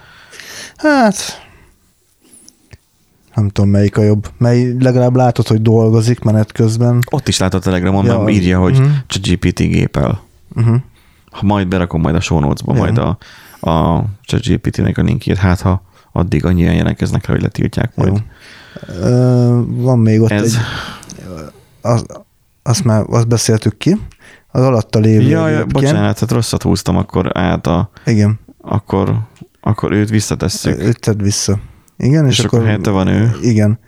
Hát, nem tudom melyik a jobb. Mely legalább látod, hogy dolgozik menet közben. Ott is látod a Telegramon, ja, írja, hogy uh-huh. csak GPT gépel. Uh-huh. Ha majd berakom majd a show notes-ba, ja. majd a, a ChatGPT-nek a linkjét, hát ha addig annyian jelentkeznek rá, hogy letiltják majd. Jó. van még ott Ez... egy, az, azt már azt beszéltük ki, az alatta lévő. Ja, ja bocsánat, hát rosszat húztam akkor át a... Igen. Akkor, akkor őt visszatesszük. Őt tedd vissza. Igen, és, és akkor, akkor van ő. Igen.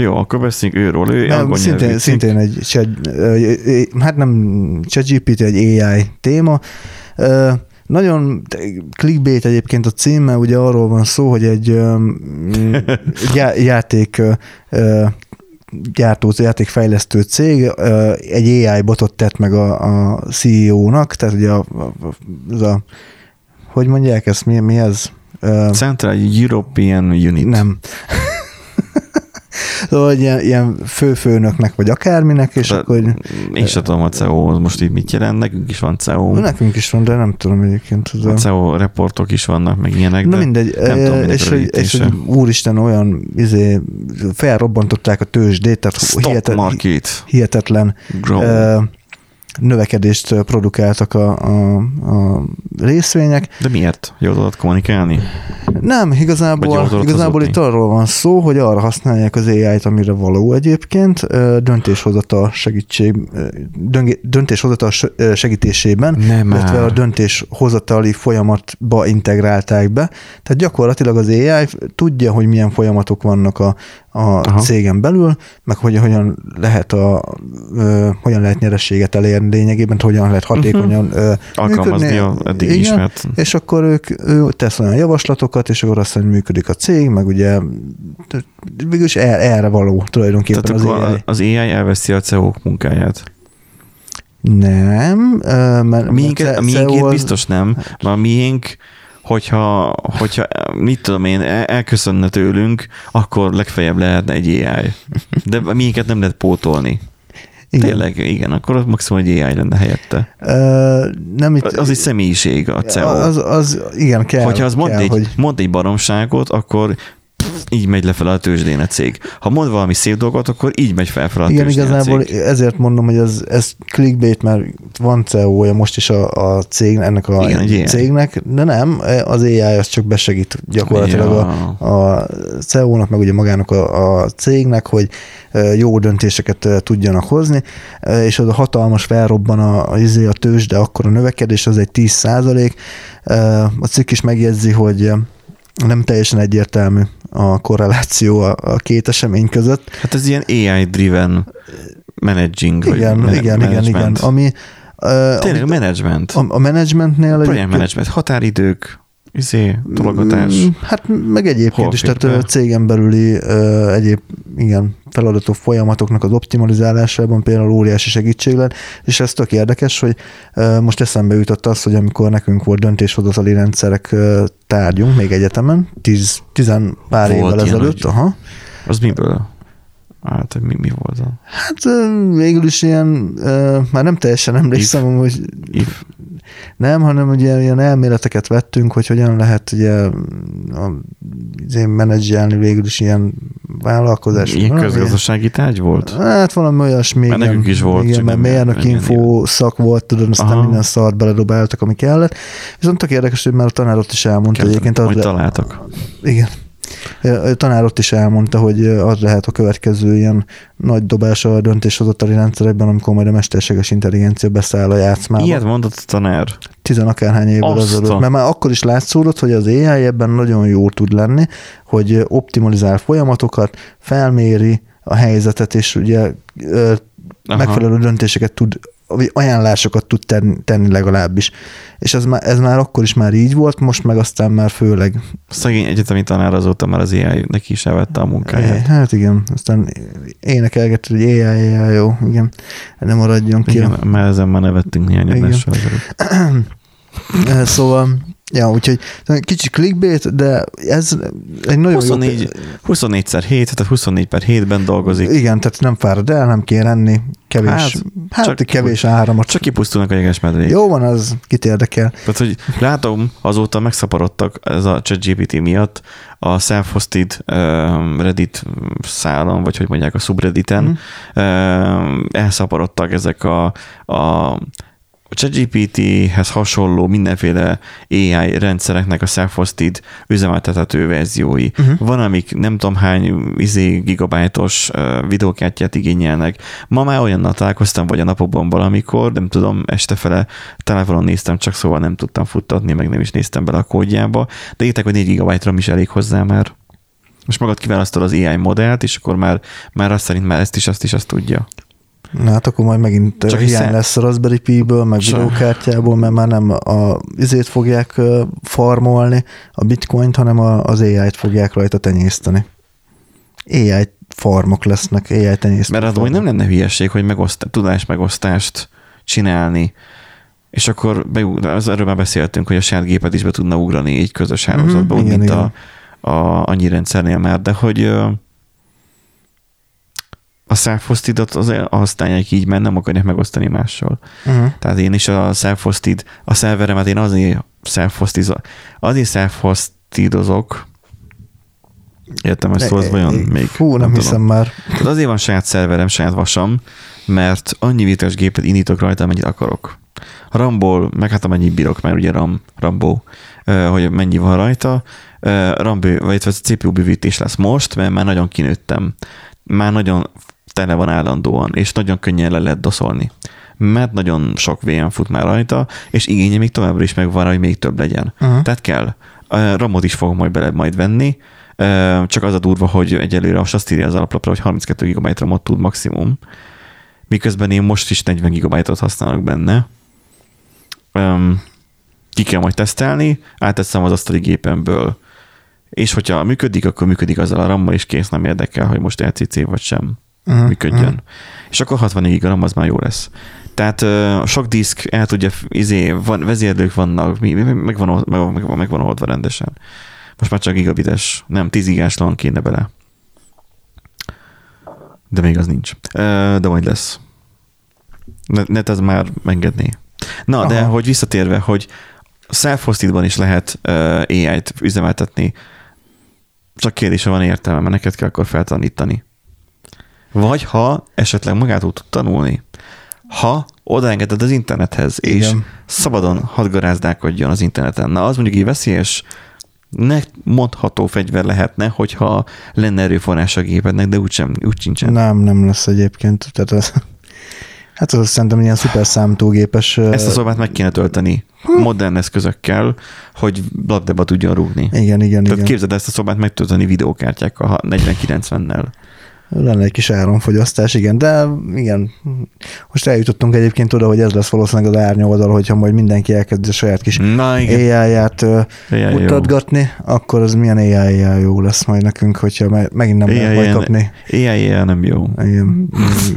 Jó, akkor beszéljünk őről. Ő nem, szintén, szintén egy, chat, hát nem ChatGPT, egy AI téma. Nagyon clickbait egyébként a címe, ugye arról van szó, hogy egy já, játék játékgyártó, játékfejlesztő cég egy AI botot tett meg a, a CEO-nak, tehát ugye a, a, a, hogy mondják ezt, mi, mi ez? Central European Unit. Nem. Szóval ilyen, ilyen főfőnöknek, vagy akárminek, és de akkor... Én sem tudom a CEO most így mit jelent, nekünk is van CEO. Nekünk is van, de nem tudom egyébként. A CEO reportok is vannak, meg ilyenek, Na mindegy, nem e, tudom, és, hogy, és hogy úristen olyan izé, felrobbantották a tőzsdét, tehát hihetetlen, hihetetlen uh, növekedést produkáltak a, a, a részvények. De miért? Jól tudod kommunikálni? Nem, igazából, igazából itt arról van szó, hogy arra használják az AI-t, amire való egyébként, döntéshozatal segítség, döntéshozatal segítésében, Nem illetve a döntéshozatali folyamatba integrálták be. Tehát gyakorlatilag az AI tudja, hogy milyen folyamatok vannak a, a Aha. cégen belül, meg hogy hogyan lehet, a, ö, hogyan lehet nyerességet elérni lényegében, hogyan lehet hatékonyan uh-huh. alkalmazni működni. a eddig Igen, ismert. És akkor ők ő tesz olyan javaslatokat, és akkor aztán működik a cég, meg ugye végülis erre, erre való tulajdonképpen Tehát az akkor AI. az AI elveszi a ceo munkáját. Nem, mert a miénk, a miénk biztos nem, mert a miénk hogyha, hogyha mit tudom én, elköszönne tőlünk, akkor legfeljebb lehetne egy AI. De minket nem lehet pótolni. Igen. Tényleg, igen, akkor az maximum egy AI lenne helyette. Uh, nem itt, az egy személyiség a CEO. Az, az igen, kell. Hogyha az mond, kell, egy, hogy... mond egy baromságot, akkor így megy lefelé a tőzsdén a cég. Ha mond valami szép dolgot, akkor így megy felfelé a Igen, igazából a cég. ezért mondom, hogy ez, ez clickbait, mert van CEO-ja most is a, a cég, ennek a Igen, cégnek, de nem, az AI az csak besegít gyakorlatilag ja. a, a CEO-nak, meg ugye magának a, a cégnek, hogy jó döntéseket tudjanak hozni, és az a hatalmas felrobban a, a, izé, a tőzs, de akkor a növekedés az egy 10 százalék. A cikk is megjegyzi, hogy nem teljesen egyértelmű a korreláció a, a két esemény között. Hát ez ilyen AI-driven managing. Igen, vagy igen, igen, igen. Ami, Tényleg ami, management. A, a managementnél... Projekt management, határidők, izé, tologatás. Mm, hát meg egyébként Hol is, tehát cégen belüli uh, egyéb igen, feladatok folyamatoknak az optimalizálásában például óriási segítség lett, és ez tök érdekes, hogy uh, most eszembe jutott az, hogy amikor nekünk volt döntéshozatali rendszerek uh, tárgyunk még egyetemen, tíz, tizen pár volt évvel ezelőtt, aha. Az miből? Hát, mi, mi volt a... Hát végül is ilyen, már nem teljesen emlékszem, if, hogy if. nem, hanem ugye ilyen elméleteket vettünk, hogy hogyan lehet ugye a, a menedzselni végül is ilyen vállalkozás. Ilyen közgazdasági tárgy volt? Hát valami olyasmi. Mert nekünk is volt. Igen, mert mérnök info szak volt, tudod, aztán Aha. minden szart beledobáltak, ami kellett. Viszont tök érdekes, hogy már a tanárot is elmondta Kezdem, egyébként. Hogy találtak. Igen. A tanár ott is elmondta, hogy az lehet a következő ilyen nagy dobás a döntéshozatali rendszerekben, amikor majd a mesterséges intelligencia beszáll a játszmába. Ilyet mondott a tanár? Tizen akárhány évvel azelőtt. Mert már akkor is látszódott, hogy az AI ebben nagyon jó tud lenni, hogy optimalizál folyamatokat, felméri a helyzetet, és ugye Aha. megfelelő döntéseket tud vagy ajánlásokat tud tenni, tenni legalábbis. És ez már, ez már akkor is már így volt, most meg aztán már főleg. Szegény egyetemi tanár azóta már az AI neki is elvette a munkáját. Hát igen, aztán énekelgett, hogy AI, AI, jó, igen, nem maradjon ki. Igen, mert ezen már nevettünk néhány adással. szóval Ja, úgyhogy kicsi clickbait, de ez egy nagyon 24, jó... 24 x 7, tehát 24 per 7-ben dolgozik. Igen, tehát nem fárad el, nem kér enni, kevés, hát, hát csak kevés áramot. Csak kipusztulnak a jeges medrék. Jó van, az kit érdekel. Tehát, hogy látom, azóta megszaporodtak ez a ChatGPT miatt a self-hosted uh, Reddit szálon, vagy hogy mondják a subredditen, mm. uh, elszaporodtak ezek a, a a ChatGPT-hez hasonló mindenféle AI rendszereknek a self-hosted üzemeltethető verziói. Uh-huh. Van, amik nem tudom hány izé, gigabájtos uh, videókártyát igényelnek. Ma már olyannal találkoztam, vagy a napokban valamikor, nem tudom, estefele telefonon néztem, csak szóval nem tudtam futtatni, meg nem is néztem bele a kódjába, de értek, hogy 4 gigabájtra is elég hozzá már. Most magad kiválasztod az AI modellt, és akkor már, már azt szerint már ezt is, azt is, azt tudja. Na hát akkor majd megint Csak hiány hiszen... lesz a Raspberry Pi-ből, meg videókártyából, mert már nem a izét fogják farmolni, a bitcoint, hanem az AI-t fogják rajta tenyészteni. AI farmok lesznek, AI tenyésztő Mert az hogy nem lenne hülyeség, hogy megoszt, tudás megosztást csinálni, és akkor be, az erről már beszéltünk, hogy a saját gépet is be tudna ugrani így közös hálózatba, Mhm, úgy, igen, mint igen. a, a annyi rendszernél már, de hogy a self hosted az használják így, mert nem akarják megosztani mással. Uh-huh. Tehát én is a self a szerveremet én azért self azért self Értem, ezt szólsz vajon még? Fú, nem, tudom. hiszem már. Tehát azért van saját szerverem, saját vasam, mert annyi virtuális gépet indítok rajta, amennyit akarok. A RAM-ból, meg hát amennyit bírok, mert ugye RAM, Rambo, hogy mennyi van rajta. RAM, vagy ez CPU bővítés lesz most, mert már nagyon kinőttem. Már nagyon tele van állandóan, és nagyon könnyen le lehet doszolni. Mert nagyon sok VM fut már rajta, és igénye még továbbra is megvan, hogy még több legyen. Uh-huh. Tehát kell. A RAM-ot is fogom majd bele majd venni, csak az a durva, hogy egyelőre most azt írja az alaplapra, hogy 32 GB RAM-ot tud maximum, miközben én most is 40 GB-ot használok benne. Ki kell majd tesztelni, átteszem az asztali gépemből, és hogyha működik, akkor működik azzal a RAM-mal, és kész, nem érdekel, hogy most LCC vagy sem Uh-huh. működjön. Uh-huh. És akkor 64 GB RAM az már jó lesz. Tehát ö, sok diszk el tudja, izé, van, vezérlők vannak, mi, mi, meg, van, old- meg, meg, meg van oldva rendesen. Most már csak gigabites, nem, 10 gigás LAN kéne bele. De még az nincs. Ö, De majd lesz. Net, ez már engedné. Na, Aha. de hogy visszatérve, hogy self is lehet uh, AI-t üzemeltetni, csak kérdés, ha van értelme, mert neked kell akkor feltanítani. Vagy ha esetleg magától tud tanulni, ha odaengeded az internethez, és Igen. szabadon hadgarázdálkodjon az interneten. Na, az mondjuk így veszélyes, ne mondható fegyver lehetne, hogyha lenne erőforrás a gépednek, de úgysem, úgy sincsen. Nem, nem lesz egyébként. Tehát az, hát az szerintem ilyen szuper számítógépes. Ezt a szobát meg kéne tölteni modern eszközökkel, hogy blabdeba tudjon rúgni. Igen, igen, Tehát igen. képzeld ezt a szobát megtölteni videókártyákkal, ha 40-90-nel. Lenne egy kis áramfogyasztás, igen, de igen. Most eljutottunk egyébként oda, hogy ez lesz valószínűleg az árnyoldal, hogyha majd mindenki elkezd a saját kis AI-ját jó. mutatgatni, akkor az milyen AI jó lesz majd nekünk, hogyha me- megint nem lehet AI majd ilyen- kapni. AI nem jó. Igen,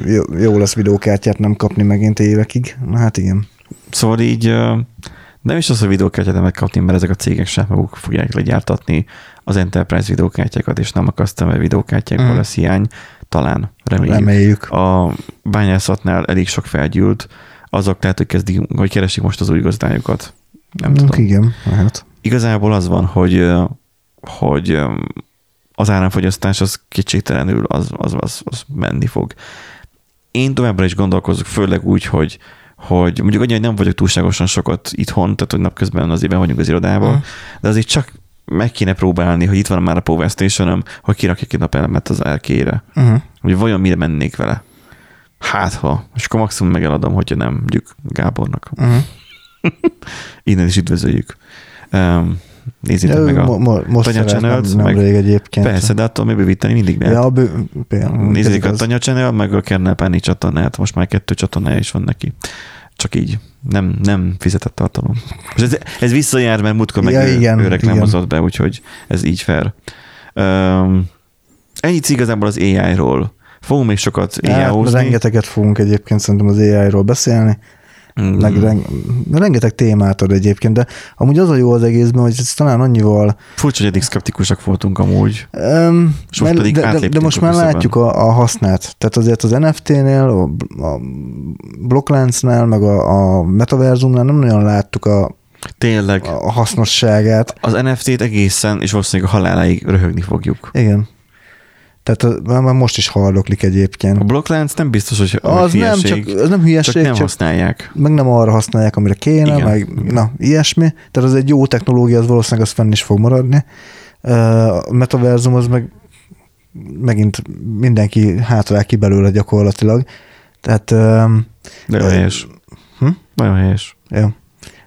jó, jó lesz videókártyát nem kapni megint évekig. Na hát igen. Szóval így nem is az, hogy videókártyát nem megkapni, mert ezek a cégek sem maguk fogják legyártatni az Enterprise videókártyákat, és nem a customer videókártyákból Mm. lesz hiány. Talán, reméljük. Reméljük. A bányászatnál elég sok felgyűlt, azok lehet, hogy kezdik, hogy keresik most az új gazdájukat. Nem Mm, tudom. Igen, hát. Igazából az van, hogy, hogy az áramfogyasztás az kétségtelenül az, az, az, az menni fog. Én továbbra is gondolkozok, főleg úgy, hogy hogy mondjuk annyi, hogy nem vagyok túlságosan sokat itthon, tehát hogy napközben azért ben vagyunk az irodában, Mm. de azért csak meg kéne próbálni, hogy itt van már a Power station hogy kirakjak egy napelemet az elkére. Uh-huh. Hogy vajon mire mennék vele. Hát ha, és akkor maximum megeladom, hogyha nem mondjuk Gábornak. Uh-huh. Innen is üdvözöljük. Um, nézzétek Ja, meg a... mo- mo- most Tanya szerez, nem, meg- rég egyébként. Persze, de attól még bővíteni mindig lehet. Ja, bő, például, Nézzék a. Tanya Channel, meg a Kernel Penny csatornát, most már kettő csatornája is van neki. Csak így. Nem, nem fizetett tartalom. Most ez, ez visszajár, mert múltkor meg Ja, ő, igen, ő reklámozott be, úgyhogy ez így fair. Um, ennyit igazából az AI-ról. Fogunk még sokat Hát, AI-hozni. rengeteget fogunk egyébként szerintem az AI-ról beszélni, Mm. meg ren, rengeteg témát ad egyébként, de amúgy az a jó az egészben, hogy ez talán annyival Furcsa, hogy eddig szkeptikusak voltunk amúgy. Um, És most pedig de, de, de most már látjuk a, a hasznát. Tehát azért az NFT-nél, a, a blokkláncnál, meg a, a metaverzumnál nem nagyon láttuk a, Tényleg. a hasznosságát. Az NFT-t egészen, és valószínűleg a haláláig röhögni fogjuk. Igen. Tehát a, már most is halloklik A egyébként. blokklánc nem biztos, hogy Az nem, hülyeség, csak, az nem hülyeség, csak nem csak, használják. meg nem arra használják, amire kéne, Igen, meg igen. na, ilyesmi. Tehát az egy jó technológia, az valószínűleg az fenn is fog maradni. A metaverzum az meg megint mindenki hátrál ki belőle gyakorlatilag. Tehát Nagyon Ö, helyes. hm? Nagyon helyes. Ja.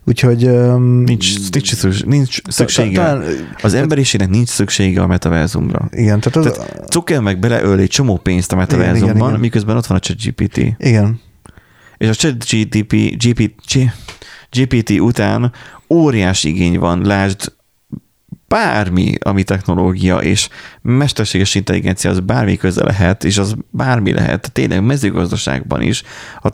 Úgyhogy... Um, Nincs, nincs, szükség, nincs szüksége. Talán, Az emberiségnek nincs szüksége a metaverzumra. igen, tehát az... Tehát Zuckerberg beleöl egy csomó pénzt a Igen, igen, metaverzumban, igen. miközben ott van a ChatGPT. igen. És a ChatGPT GPT, GPT után óriási igény van, lásd bármi, ami technológia és mesterséges intelligencia, az bármi köze lehet, és az bármi lehet, tényleg mezőgazdaságban is, a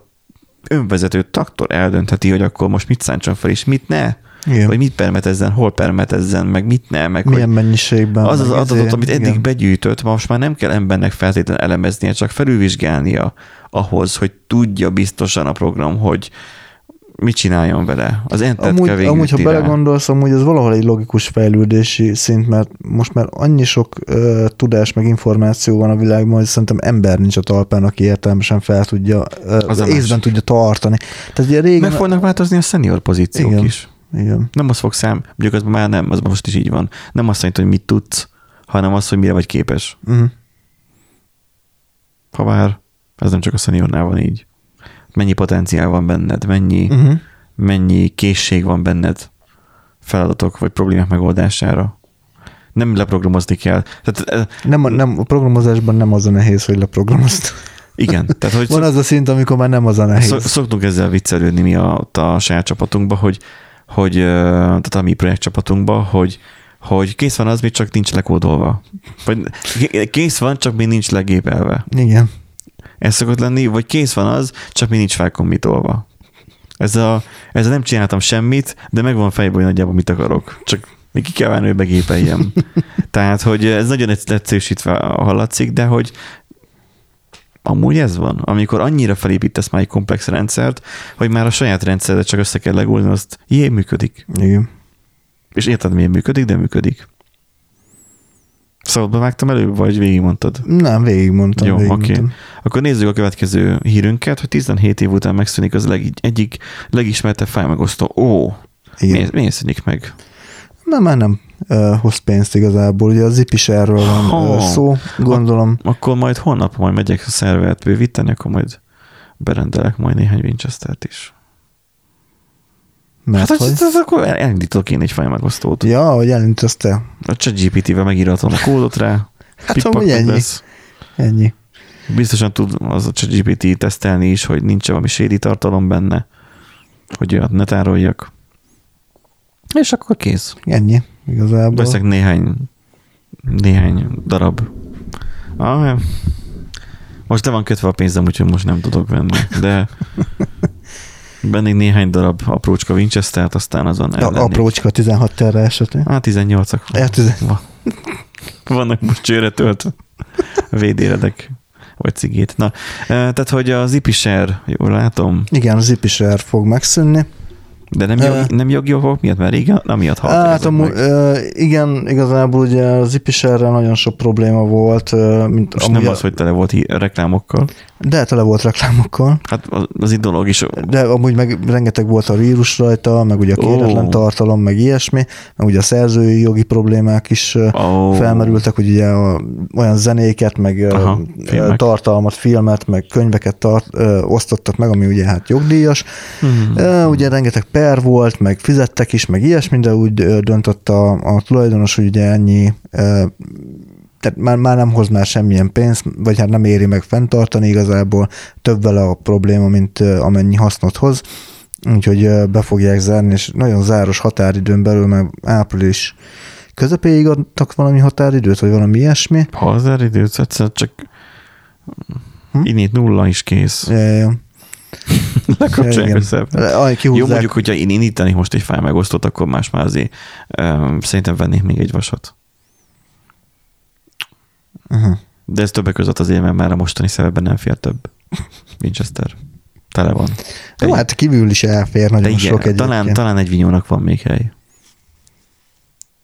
önvezető traktor eldöntheti, hogy akkor most mit szántson fel, és mit ne. Igen. Vagy mit permetezzen, hol permetezzen, meg mit ne, meg Milyen hogy mennyiségben. az az adatot, ezért, amit eddig igen. begyűjtött, most már nem kell embernek feltétlenül elemeznie, csak felülvizsgálnia ahhoz, hogy tudja biztosan a program, hogy mit csináljon vele. Az entet Amúgy, kell amúgy, ha rá. belegondolsz, amúgy ez valahol egy logikus fejlődési szint, mert most már annyi sok ö, tudás meg információ van a világban, hogy szerintem ember nincs a talpán, aki értelmesen fel tudja, ö, Az észben tudja tartani. Tehát ugye régen... Meg fognak változni a senior pozíciók Igen. is. Igen. Nem az fog szám, mondjuk az már nem, az most is így van. Nem azt jelenti, hogy mit tudsz, hanem az, hogy mire vagy képes. Uh-huh. Ha bár ez nem csak a seniornál van így. Mennyi potenciál van benned, mennyi, Uh-huh. mennyi készség van benned feladatok vagy problémák megoldására. Nem leprogramozni kell. Tehát, eh, Nem, nem, a programozásban nem az a nehéz, hogy leprogramozd. igen, tehát hogy Van az a szint, amikor már nem az a nehéz. Szok, szoktunk ezzel viccelődni mi a, a saját csapatunkba, hogy, hogy ö, tehát a mi projektcsapatunkba, hogy, hogy kész van az, még csak nincs lekódolva. Vagy kész van, csak még nincs legépelve. Igen. Ez szokott lenni, vagy kész van az, csak még nincs felkommitolva. Ez a, ez a nem csináltam semmit, de megvan fejből hogy nagyjából mit akarok. Csak még ki kell várni, hogy begépeljem. Tehát, hogy ez nagyon egysz- egyszerűsítve hallatszik, de hogy amúgy ez van. Amikor annyira felépítesz már egy komplex rendszert, hogy már a saját rendszered csak össze kell legolni, azt jé, működik. Igen. És érted, miért működik, de működik. Szabadba vágtam előbb, vagy végigmondtad? Nem, végigmondtam. Jó, oké. Akkor nézzük a következő hírünket, hogy 17 év után megszűnik az leg, egyik legismertebb fájmegosztó. Ó, Igen. miért, miért szűnik meg? Nem, már nem uh, hoz pénzt igazából. Ugye az Zipisherről van Ha. uh, szó, gondolom. Akkor majd holnap majd megyek a szervert bővíteni, akkor majd berendelek majd néhány Winchester-t is. Mert hát, hogy... hogy... hát, akkor elindítok én egy fájmegosztót. Ja, hogy elintezte. A ChatGPT-vel megírhatom a kódot rá, Hát amúgy ennyi. lesz. Ennyi. Biztosan tud az a ChatGPT tesztelni is, hogy nincs valami sédi tartalom benne, hogy olyat ne tároljak. És akkor kész. Ennyi. Igazából. Veszek néhány, néhány darab. Ah, most le van kötve a pénzem, úgyhogy most nem tudok venni, de bennék néhány darab aprócska Winchester-t, aztán azon A, ellennék. aprócska 16 terre esetén. Hát 18-ak. Ja, tizen- Va- Vannak most csőre töltve. Védéredek. Vagy cigét. Na, eh, tehát, hogy az Ipisher, jól látom, Igen, az Zipisher fog megszűnni. De nem, Eh. jog, nem jogi okok miatt, mert régen, nem miatt halt. Hát meg. ö, igen, igazából ugye az Ipisherrel nagyon sok probléma volt, mint amúgy nem az, hogy tele volt reklámokkal. de tele volt reklámokkal, Hát az, az dolog is. de amúgy meg rengeteg volt a vírus rajta, meg ugye a kéretlen Ó. tartalom, meg ilyesmi, meg ugye a szerzői jogi problémák is Ó. felmerültek, hogy ugye olyan zenéket, meg Aha, filmek. tartalmat, filmet, meg könyveket tart, ö, osztottak meg, ami ugye hát jogdíjas. Hmm. Ö, Ugye rengeteg per volt, meg fizettek is, meg ilyesmi, de úgy döntött a, a tulajdonos, hogy ugye ennyi, tehát már, már nem hoz már semmilyen pénzt, vagy hát nem éri meg fenntartani igazából, több vele a probléma, mint amennyi hasznot hoz, úgyhogy be fogják zárni, és nagyon záros határidőn belül, mert április közepéig adtak valami határidőt, vagy valami ilyesmi. Ha az eridőt egyszer csak Hm? innét nulla is kész. Ja, ja. Lekapcsolják össze. Aj, Jó, mondjuk, hogyha én indítanék most egy fájl megosztót, akkor más már azért um, szerintem vennék még egy vasat. Uh-huh. De ez többek között azért, mert már a mostani szerepben nem fér több. Winchester. Tele van. Jó, Egy- hát kívül is elfér de nagyon igen, sok talán, talán egy vinyónak van még hely.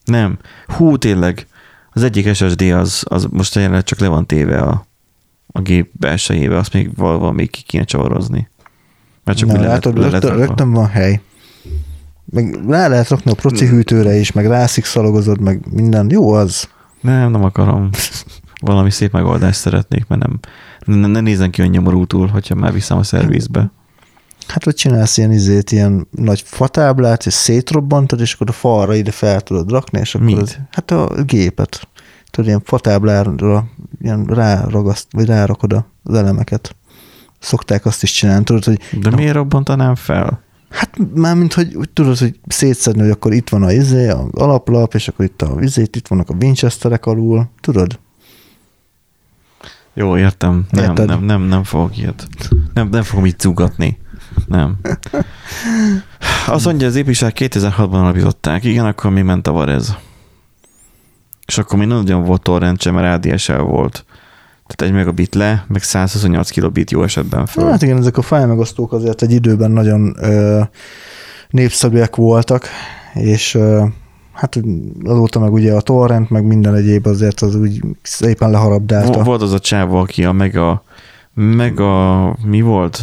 Nem. Hú, tényleg. Az egyik SSD az, az most jelenleg csak le van téve a, a gép belsejébe, azt még valahol még ki kéne csavarozni. Mert csak Na, úgy látod, le lehet rögtön, van hely. Meg rá lehet rakni a proci hűtőre is, meg rászikszalagozod, meg minden. Jó az. Nem, nem akarom. Valami szép megoldást szeretnék, mert nem, ne, ne nézzen ki olyan nyomorultul, hogyha már viszem a szervizbe. Hát, hogy csinálsz ilyen izét, ilyen nagy fatáblát, és szétrobbantod, és akkor a falra ide fel tudod rakni, és akkor Mit? Az, hát a gépet. Tudod, ilyen fatáblára ilyen ráragaszt, vagy rárakod az elemeket. Szokták azt is csinálni, tudod, hogy De miért robbantanám fel? Hát mármint, hogy úgy tudod, hogy szétszedni, hogy akkor itt van a izé, az alaplap, és akkor itt a izét, itt vannak a Winchesterek alul, tudod? Jó, értem. Nem, Érted? nem, nem, nem fogok ilyet. Nem, nem fogom így zugatni. Nem. Azt mondja, az építség 2006-ban alapították. Igen, akkor mi ment a Varez. És akkor még nagyon volt torrent sem, mert ADSL volt. Tehát egy megabit le, meg 128 kilobit jó esetben föl. Hát igen, ezek a fájlmegosztók azért egy időben nagyon ö, népszerűek voltak, és ö, hát azóta meg ugye a torrent, meg minden egyéb azért az úgy szépen leharabdálta. Volt az a csávó, aki a mega, mega, mi volt?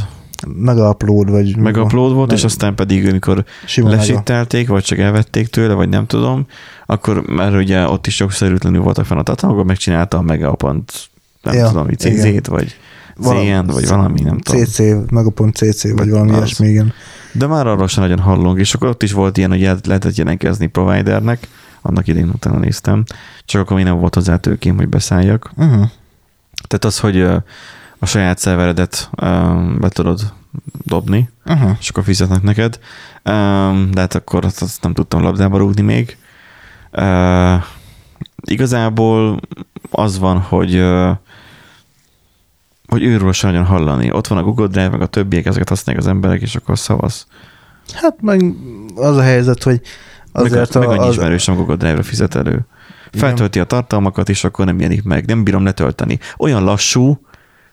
Mega upload, vagy Mega upload volt, meg- és aztán pedig, amikor mega. lesittelték, vagy csak elvették tőle, vagy nem tudom, akkor már ugye ott is jogszerűtlenül voltak fenn a akkor megcsinálta a megapont, nem Ja, tudom. CZ-t, vagy CN, vagy valami, nem tudom. CC, megapont CC, vagy valami Az. ilyesmi, igen. De már arról sem nagyon hallunk, és akkor ott is volt ilyen, hogy lehetett jelentkezni providernek, annak idén utána néztem, csak akkor még nem volt hozzá tőkém, hogy beszálljak. Uh-huh. Tehát az, hogy a saját szerveredet be tudod dobni, Uh-huh. és akkor fizetnek neked. De hát akkor azt, azt nem tudtam labdába rúgni még. Igazából az van, hogy hogy őről sem nagyon hallani. Ott van a Google Drive, meg a többiek, ezeket használják az emberek, és akkor szavasz. Hát meg az a helyzet, hogy azért meg, a, meg annyi az, ismerősöm Google Drive-ra fizet elő. Feltölti a tartalmakat, és akkor nem jelenik meg. Nem bírom letölteni. Olyan lassú,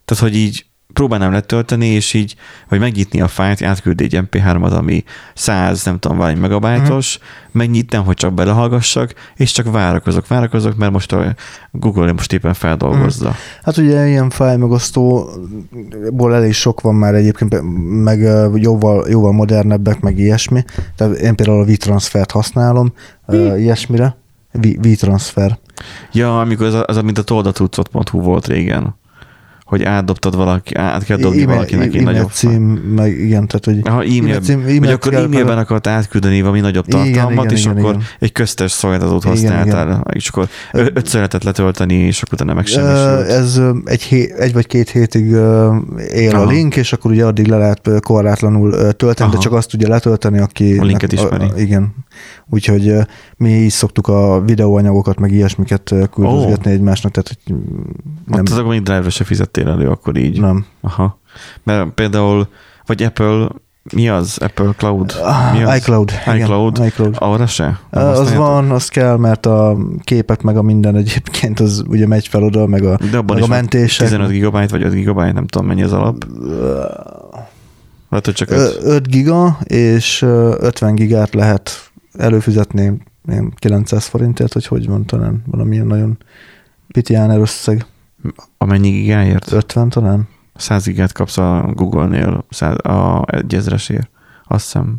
tehát hogy így próbálnám letölteni, és így, vagy megnyitni a fájlt, átküldi egy MP3-at, ami 100, nem tudom, valami megabájtos, Mhm. megnyitnám, hogy csak belehallgassak, és csak várakozok, várakozok, mert most a Google most éppen feldolgozza. Hát ugye ilyen fájlmegosztóból elég sok van már egyébként, meg jóval, jóval modernebbek, meg ilyesmi. Tehát én például a V-transfert használom ö, ilyesmire. V-transfer. Ja, amikor az, az mint a toldatudcot.hu volt régen, hogy átdobtad valaki, át kell dobni E-mail- valakinek egy e-mail nagyobb cím, meg igen, tehát hogy Ha e-mail, cím- e-mail akkor kell- e-mailben akart átküldeni valami nagyobb Igen, tartalmat, igen, és igen, akkor igen. egy köztes szolgáltatót Igen, használtál, és akkor ötször lehetett letölteni, és akkor utána meg. Ez egy, hé, egy vagy két hétig él Aha. a link, és akkor ugye addig le lehet korlátlanul tölteni, de Aha. csak azt tudja letölteni, aki... A linket ismeri. igen. Úgyhogy mi is szoktuk a videóanyagokat, meg ilyesmiket küldözgetni egymásnak, tehát hogy Nem. Ott akkor még Drive-ra se fizettél elő, akkor így. nem. Aha. Mert például, vagy Apple, mi az? Apple Cloud? Mi az? ICloud. iCloud. Igen, iCloud. Arra se? Nem Az van, az kell, mert a képek meg a minden egyébként az ugye megy fel oda, meg a, De abban meg is a mentések. 15 GB vagy 5 GB, nem tudom mennyi az alap. Lehet, hogy csak 5. Ö, 5 giga és ö, 50 gigát lehet előfizetni ilyen 900 forintért, hogy hogy van talán valamilyen nagyon pitiáner összeg. Amennyi gigáért? 50 talán? 100 gigát kapsz a Google-nél a egy ezresért. Azt hiszem.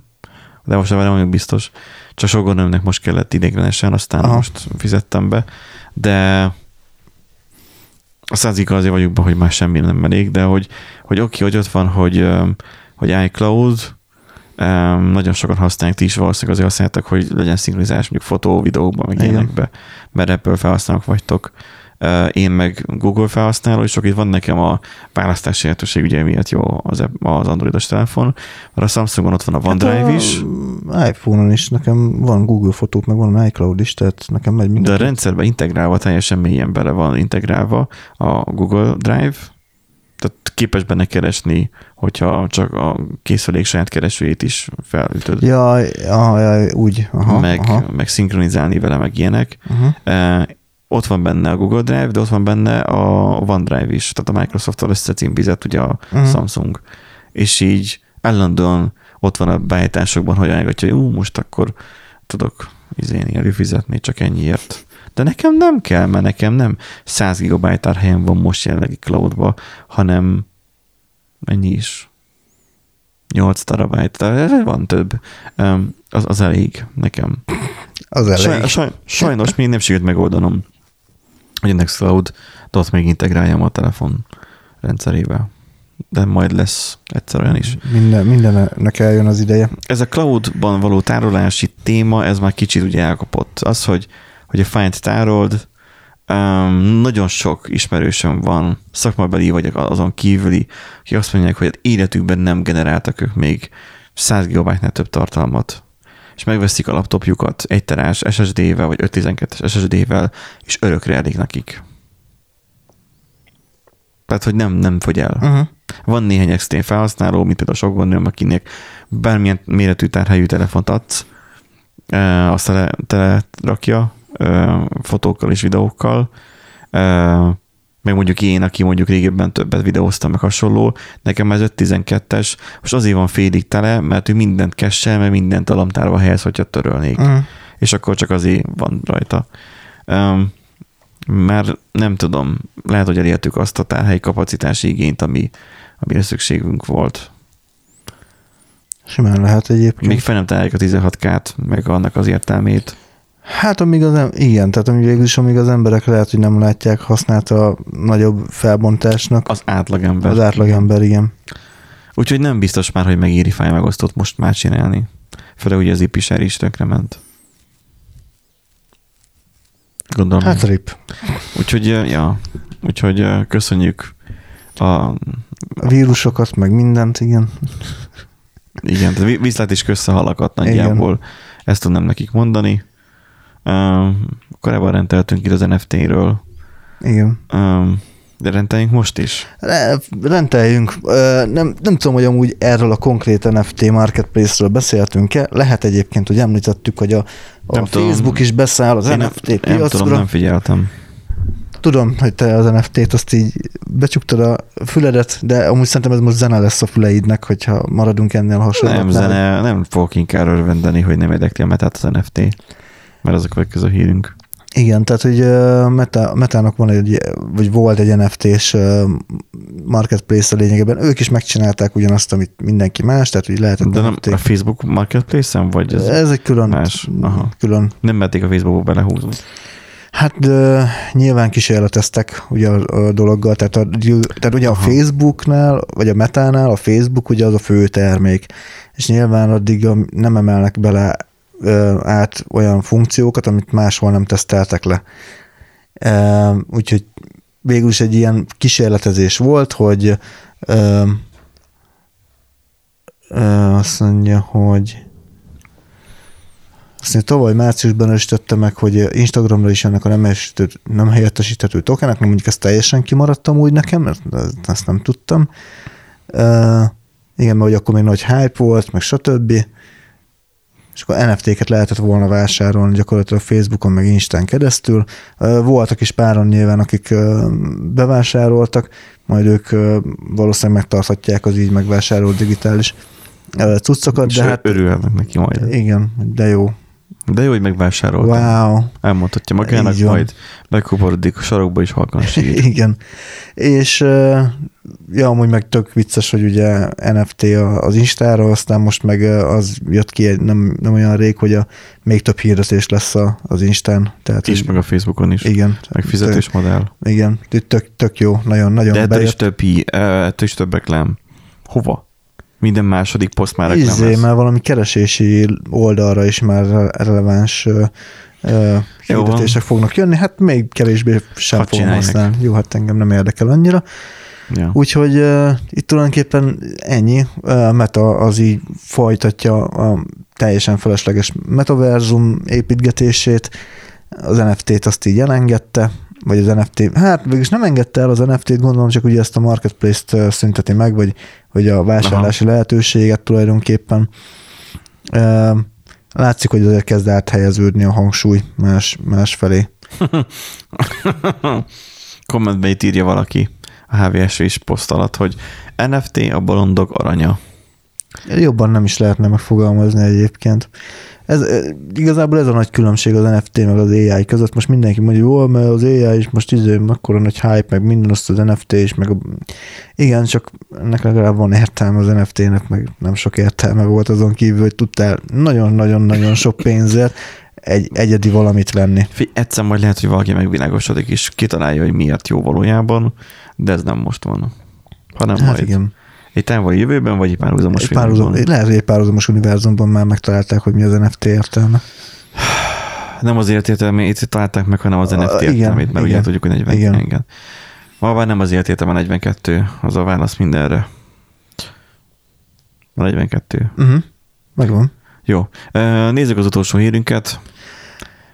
De most nem vagyok biztos. Csak sok gondomnak most kellett idéglenesen, aztán Aha. Most fizettem be. De a 100 giga azért vagyok be, hogy már semmi nem elég, de hogy, hogy oké, hogy ott van, hogy, hogy iCloud, Um, nagyon sokan használják, ti is valószínűleg azért használtak, hogy legyen szinkronizálás mondjuk fotó, videókban, meg Igen. ilyenekbe, mert Apple felhasználók vagytok. Én meg Google felhasználó, és csak itt van nekem a választási lehetőség, ugye miatt jó az, az androidos telefon, mert a Samsungon ott van a OneDrive Hát a is, iPhone-on is nekem van Google fotók, meg van iCloud is, tehát nekem megy de minden. a rendszerbe integrálva, teljesen mélyen bele van integrálva a Google Drive, tehát képes benne keresni, hogyha csak a készülék saját keresőjét is felütöd, Ja, ja, ja, úgy. Aha, meg, aha. meg szinkronizálni vele, meg ilyenek. Uh-huh. Uh, ott van benne a Google Drive, de ott van benne a OneDrive is, tehát a Microsoft-tal összecímbizett ugye a uh-huh. Samsung. És így állandóan ott van a beállításokban, hogy állítja, hogy ú, most akkor tudok izéni előfizetni csak ennyiért. De nekem nem kell, mert nekem nem 100 gigabyte helyem van most jelenlegi cloudba, hanem ennyi is. 8 terabyte, tehát van több. Az, az elég nekem. Az elég. Saj, saj, sajnos még nem sikerült megoldanom, hogy a Nextcloud-ot még integráljam a telefon rendszerébe. De majd lesz egyszer olyan is. Minden, mindennek eljön az ideje. Ez a cloudban való tárolási téma, ez már kicsit ugye elkapott. Az, hogy, hogy a fájlt tárold, um, nagyon sok ismerősöm van, szakmabeli vagy azon kívüli, akik azt mondják, hogy életükben nem generáltak ők még 100 GB-nál több tartalmat, és megveszik a laptopjukat egy terás SSD-vel, vagy 512-es SSD-vel, és örökre elég nekik. Tehát, hogy nem, nem fogy el. Uh-huh. Van néhány extrém felhasználó, mint például sok van, akinek bármilyen méretű tárhelyű telefont adsz, azt tele, tele rakja fotókkal és videókkal, meg mondjuk én, aki mondjuk régebben többet videóztam, meg hasonló, nekem ez 512-es, most azért van félig tele, mert ő mindent kessel, mert mindent a lamtárba helyez, hogyha törölnék. Uh-huh. És akkor csak azért van rajta. Um, mert nem tudom, lehet, hogy elértük azt a tárhelyi kapacitási igényt, ami, amire szükségünk volt. Simán lehet egyébként. Még fel nem találjuk a 16K-t, meg annak az értelmét. Hát amíg az, igen, tehát amíg végül is, amíg az emberek lehet, hogy nem látják használt a nagyobb felbontásnak. Az átlagember. Az átlagember, igen. Úgyhogy nem biztos már, hogy megéri fájmegosztót most már csinálni. Főleg ugye az IPSR is tökre ment. Gondolom. Hát rip. Úgyhogy, ja, úgyhogy köszönjük a... A vírusokat, meg mindent, igen. Igen, tehát viszlát is köszehalakat nagyjából. Igen. Ezt tudnám nekik mondani. Korábban rendeltünk itt az NFT-ről. Igen. Uh, de rendeljünk most is? Rendeljünk. Nem, nem tudom, hogy amúgy erről a konkrét NFT marketplace-ről beszéltünk-e. Lehet egyébként, hogy említettük, hogy a, a Facebook tudom. is beszáll az Én NFT nem, piacra. Nem tudom, nem figyeltem. Tudom, hogy te az NFT-t azt így becsuktad a füledet, de amúgy szerintem ez most zene lesz a füleidnek, hogyha maradunk ennél hasonló. Nem zene, nem fogok inkább örvendeni, hogy nem érdekli a metát az NFT, mert az a következő hírünk. Igen, tehát hogy Meta, Metának van egy, vagy volt egy NFT-s marketplace a lényegében. Ők is megcsinálták ugyanazt, amit mindenki más, tehát hogy lehetett De nem a Facebook marketplace-en, vagy ez, ez egy külön, más? Aha. külön. Nem merték a Facebookba belehúzni. Hát de nyilván kísérleteztek ugye a, a dologgal, tehát, a, tehát ugye Aha. a Facebooknál, vagy a Metánál a Facebook ugye az a fő termék, és nyilván addig nem emelnek bele át olyan funkciókat, amit máshol nem teszteltek le. Úgyhogy végül is egy ilyen kísérletezés volt, hogy azt mondja, hogy azt mondja, tavaly márciusban erősítette meg, hogy Instagramra is ennek a nem, nem helyettesíthető tokenek, nem mondjuk ezt teljesen kimaradtam úgy nekem, mert ezt nem tudtam. Uh, igen, mert hogy akkor még nagy hype volt, meg stb és akkor NFT-ket lehetett volna vásárolni gyakorlatilag Facebookon, meg Instán keresztül. Voltak is páran nyilván, akik bevásároltak, majd ők valószínűleg megtarthatják az így megvásárolt digitális cuccokat. És de hát, örülhetnek neki majd. Igen, de jó. De jó, hogy megvásároltam. Wow. Elmondhatja magának, majd megkoporodik a sarokba is halkan sír. Igen. És ja, amúgy meg tök vicces, hogy ugye NFT az Instára, aztán most meg az jött ki nem, nem olyan rég, hogy a még több hirdetés lesz az Instán. Tehát és meg a Facebookon is. Igen. Meg fizetős modell. Igen, tök, tök jó, nagyon, nagyon De ettől is több, ettől is több reklám. Hova? Minden második poszt már reklám Izé, lesz. már valami keresési oldalra is már releváns hirdetések fognak jönni, hát még kevésbé sem Hadd fogom használni. Jó, hát engem nem érdekel annyira. Ja. Úgyhogy uh, itt tulajdonképpen ennyi. Uh, Meta az így folytatja a teljesen felesleges metaverzum építgetését, az NFT-t azt így elengedte, vagy az NFT, hát végülis nem engedte el az NFT-t, gondolom, csak ugye ezt a marketplace-t szünteti meg, vagy, vagy a vásárlási Aha. lehetőséget tulajdonképpen. Látszik, hogy azért kezd áthelyeződni a hangsúly más, más felé. Kommentbe itt írja valaki a HVS is poszt alatt, hogy NFT a bolondok aranya. Jobban nem is lehetne megfogalmazni egyébként. Ez, igazából ez a nagy különbség az NFT meg az AI között. Most mindenki mondja, hogy mert az AI is most izé, akkor nagy hype, meg minden azt az NFT is, meg a... igen, csak ennek legalább van értelme az NFT-nek, meg nem sok értelme volt azon kívül, hogy tudtál nagyon-nagyon-nagyon sok pénzért egy egyedi valamit venni. Fi, egyszer majd lehet, hogy valaki megvilágosodik, és kitalálja, hogy miért jó valójában, de ez nem most van, hanem hát majd. Igen. Egy távoli jövőben, vagy egy párhuzamos egy párhuzam, Lehet, hogy egy párhuzamos univerzumban már megtalálták, hogy mi az NFT értelme. Nem azért értelme, itt találták meg, hanem az NFT értelmét, mert igen, ugye tudjuk, hogy 40. Igen. igen. Ma már nem azért értelme 42, az a válasz mindenre. A 42. Uh-huh. Megvan. Jó. Nézzük az utolsó hírünket.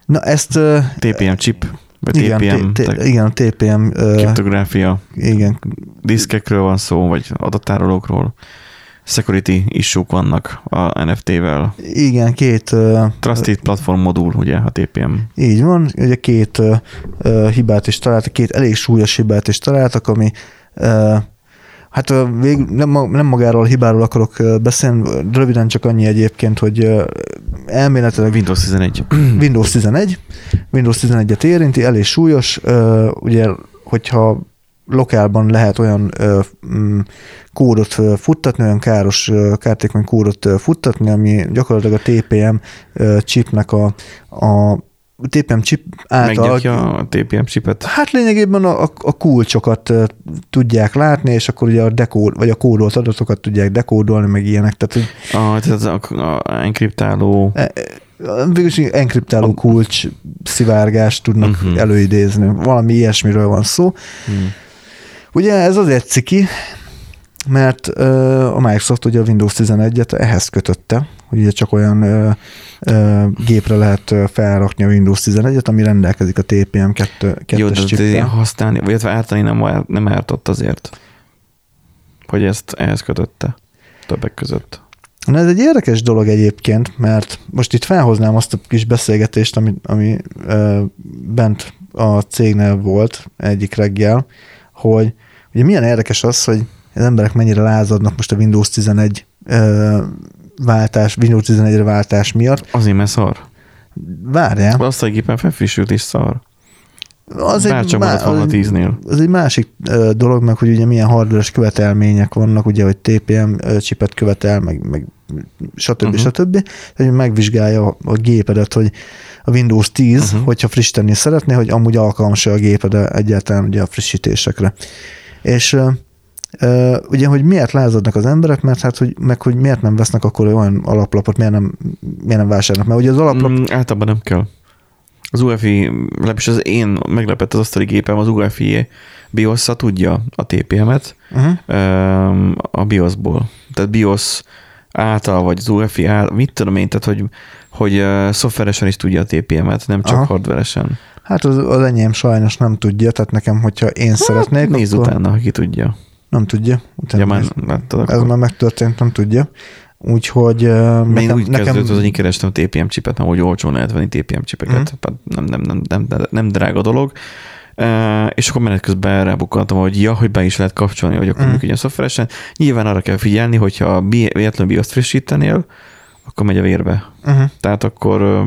Na ezt... TPM chip, vagy igen, TPM, t- igen, TPM, kriptográfia, igen, diszkekről van szó, vagy adattárolókról. Security issue vannak a NFT-vel. igen, két Trusted Platform modul, ugye, a TPM. Így van, ugye két uh, hibát is találtak, két elég súlyos hibát is találtak, ami uh, hát uh, vég, nem, nem magáról a hibáról akarok beszélni, röviden csak annyi egyébként, hogy elméletileg Windows 11. Windows 11, Windows 11-et érinti, elég súlyos, ugye, hogyha lokálban lehet olyan mm, kódot futtatni, olyan káros, kártékony kódot futtatni, ami gyakorlatilag a TPM chipnek a, a TPM chip által Megnyitja a TPM chipet. Hát lényegében a, a, a kulcsokat tudják látni, és akkor ugye a dekód, vagy a kódolt adatokat tudják dekódolni, meg ilyenek. Tehát, hogy A, tehát a, a enkriptáló e- e- végülis enkriptáló kulcs szivárgást tudnak uh-huh. előidézni. Valami ilyesmiről van szó. Hmm. Ugye ez azért ciki, mert a Microsoft ugye a Windows 11-et ehhez kötötte, ugye csak olyan ö, ö, gépre lehet felrakni a Windows 11-et, ami rendelkezik a TPM 2 Jó, de 2-es azért chippel. használni, vagy ártani nem, nem ártott azért, hogy ezt ehhez kötötte többek között. Na ez egy érdekes dolog egyébként, mert most itt felhoznám azt a kis beszélgetést, ami, ami ö, bent a cégnél volt egyik reggel, hogy ugye milyen érdekes az, hogy az emberek mennyire lázadnak most a Windows 11 ö, váltás, Windows 11-re váltás miatt. Azért, mert szar. Várjál, Azt a gépen felfrissült is szar. az egy, Bárcsak má- maradt volna az, tíznél. az egy másik ö, dolog, meg hogy ugye milyen hardveres követelmények vannak, ugye, hogy TPM ö, chipet követel, meg, meg stb. Mhm. Uh-huh. stb. Tehát megvizsgálja a, a gépedet, hogy a Windows 10, Mhm. uh-huh. hogyha frissíteni szeretné, hogy amúgy alkalmas a géped egyáltalán ugye a frissítésekre. És ö, ugye, hogy miért lázadnak az emberek, mert hát, hogy, meg hogy miért nem vesznek akkor olyan alaplapot, miért nem, miért nem vásárolnak, mert ugye az alaplap Mm, általában nem kell. Az UEFI, legalábbis az én meglepett az asztali gépem, az UEFI bios tudja a TPM-et uh-huh. öm, a BIOS-ból. Tehát BIOS által, vagy az UEFI által, mit tudom én, tehát hogy, hogy uh, szoftveresen is tudja a TPM-et, nem csak Aha. hardveresen. Hát az, az enyém sajnos nem tudja, tehát nekem, hogyha én szeretnék, Hát, Nézd akkor utána, ki tudja. Nem tudja. Utána Ja, már láttad ez akkor. már megtörtént, nem tudja. Úgyhogy Én nekem, úgy nekem kezdődött, hogy én kerestem TPM chipet, nem, hogy olcsón lehet venni TPM chipeket, Mhm. mm. nem, nem, nem, nem, nem, drága dolog. Uh, és akkor menet közben rábukkantam, hogy ja, hogy be is lehet kapcsolni, hogy akkor mm. működjön szoftveresen. Nyilván arra kell figyelni, hogyha a véletlenül BIOS frissítenél, akkor megy a vérbe. uh-huh, Tehát akkor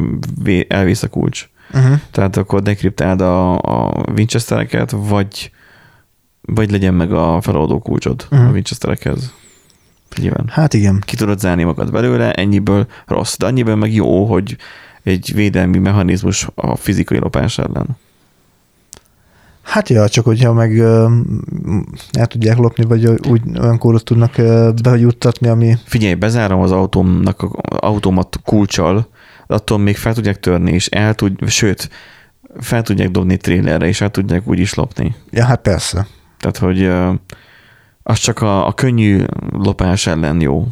elvész a kulcs. uh-huh. Tehát akkor dekriptáld a, a Winchestereket, vagy, vagy legyen meg a feloldó kulcsod Mhm. a Winchesterekhez. Nyilván Hát igen. ki tudod zárni magad belőle, ennyiből rossz, de annyiből meg jó, hogy egy védelmi mechanizmus a fizikai lopás ellen. Hát ja, csak hogyha meg uh, el tudják lopni, vagy úgy olyan kódot tudnak uh, bejuttatni, ami... Figyelj, bezárom az autómnak, a automat kulcsal, attól még fel tudják törni, és el tud, sőt, fel tudják dobni trailerre, és el tudják úgy is lopni. Ja, hát persze. Tehát, hogy az csak a, a könnyű lopás ellen jó.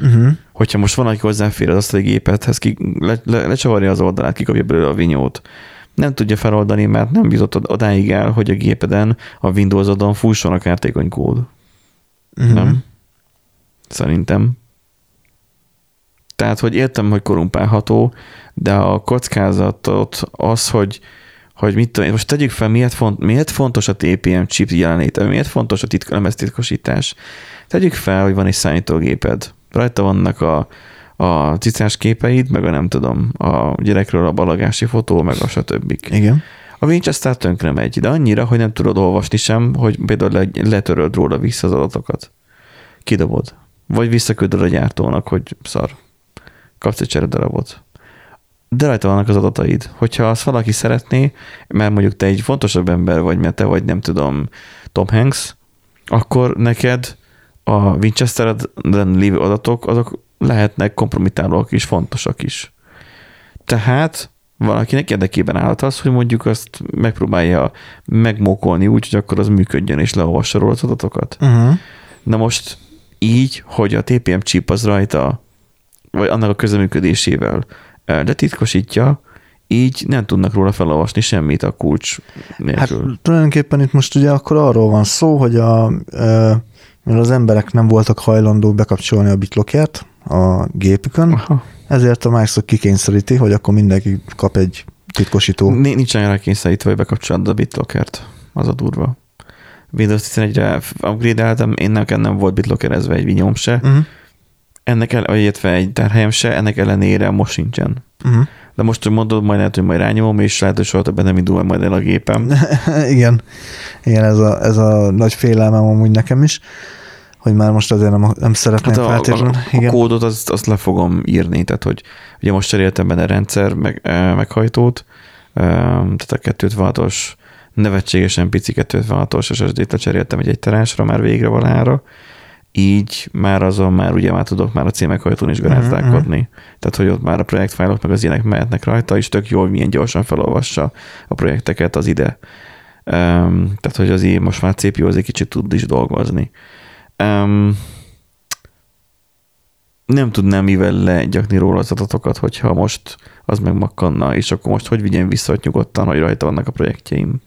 Uh-huh. Hogyha most van, aki hozzáfér az asztali gépethez, ki, le, le, lecsavarja az oldalát, kikapja belőle a vinyót, nem tudja feloldani, mert nem bizott od- odáig el, hogy a gépeden, a Windows-odon fusson a kártékony kód. Uh-huh. Nem? Szerintem. Tehát, hogy értem, hogy korumpálható, de a kockázatot az, hogy, hogy mit tudom, most tegyük fel, miért, font, miért fontos a TPM chip jelenléte, miért fontos a titk, lemeztitkosítás. Tegyük fel, hogy van egy számítógéped, rajta vannak a, a cicás képeid, meg a nem tudom, a gyerekről a balagási fotó, meg a stb. Igen. A Winchester tönkre megy, de annyira, hogy nem tudod olvasni sem, hogy például le, letöröd róla vissza az adatokat. Kidobod. Vagy visszaküldöd a gyártónak, hogy szar. Kapsz egy cseredarabot. De rajta vannak az adataid. Hogyha azt valaki szeretné, mert mondjuk te egy fontosabb ember vagy, mert te vagy nem tudom Tom Hanks, akkor neked a Winchester-en lévő adatok, azok lehetnek kompromitálóak is, fontosak is. Tehát valakinek érdekében állt az, hogy mondjuk azt megpróbálja megmókolni úgy, hogy akkor az működjön és leolvassa róla az adatokat. Uh-huh. Na most így, hogy a TPM chip az rajta, vagy annak a közeműködésével letitkosítja, így nem tudnak róla felolvasni semmit a kulcs nélkül. Hát tulajdonképpen itt most ugye akkor arról van szó, hogy a, mert az emberek nem voltak hajlandók bekapcsolni a BitLockert a gépükön, Aha. ezért a Microsoft kikényszeríti, hogy akkor mindenki kap egy titkosító. Nincs annyira kényszerítve, hogy bekapcsolod a BitLockert. Az a durva. Windows 11-re upgrade-eltem, én nekem nem volt BitLockerezve egy vinyom se. Uh-huh. Ennek el, illetve egy tárhelyem se, ennek ellenére most sincsen. Uh-huh. De most mondod, majd lehet, hogy majd rányomom, és lehet, hogy soha többet nem indul majd el a gépem. Igen, Igen ez, a, ez a nagy félelmem amúgy nekem is hogy már most azért nem, nem szeretném hát a, feltétlenül. A, a, a kódot azt, azt le fogom írni, tehát hogy ugye most cseréltem benne rendszer meg, eh, meghajtót, tehát a 256-os nevetségesen pici 256-os SSD-t lecseréltem egy egy terásra, már végre valára, így már azon már ugye már tudok már a címekhajtón is garázdálkodni. Uh-huh. Tehát, hogy ott már a projektfájlok meg az ilyenek mehetnek rajta, és tök jó, hogy milyen gyorsan felolvassa a projekteket az ide. Um, tehát, hogy az így most már CPU az egy kicsit tud is dolgozni. Um, nem tudnám mivel legyakni róla az adatokat, hogyha most az megmakkanna, és akkor most hogy vigyen vissza nyugodtan, hogy rajta vannak a projektjeim.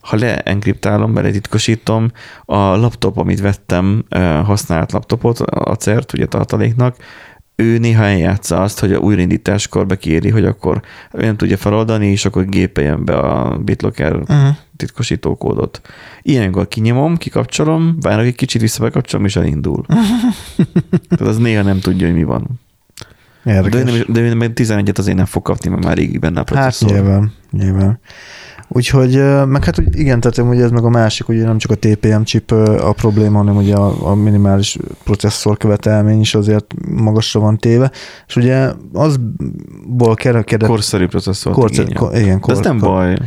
Ha leenkriptálom, beletitkosítom, a laptop, amit vettem, használt laptopot, a CERT, ugye tartaléknak, ő néha eljátsza azt, hogy a újraindításkor bekéri, hogy akkor nem tudja feloldani, és akkor gépeljen be a BitLocker uh-huh. titkosító kódot. Ilyenkor kinyomom, kikapcsolom, várok egy kicsit, visszabekapcsolom, és elindul. Tehát az néha nem tudja, hogy mi van. Érdekes. De, de, de, de 11-et azért nem fog kapni, mert már régi benne a hát processzor. Hát nyilván, nyilván. Úgyhogy, meg hát úgy, igen, tehát ugye ez meg a másik, ugye nem csak a TPM chip a probléma, hanem ugye a, a minimális processzor követelmény is azért magasra van téve, és ugye azból kerekedett... Korszerű processzor. Korszer, ko, igen, kor, De ez nem kor, baj.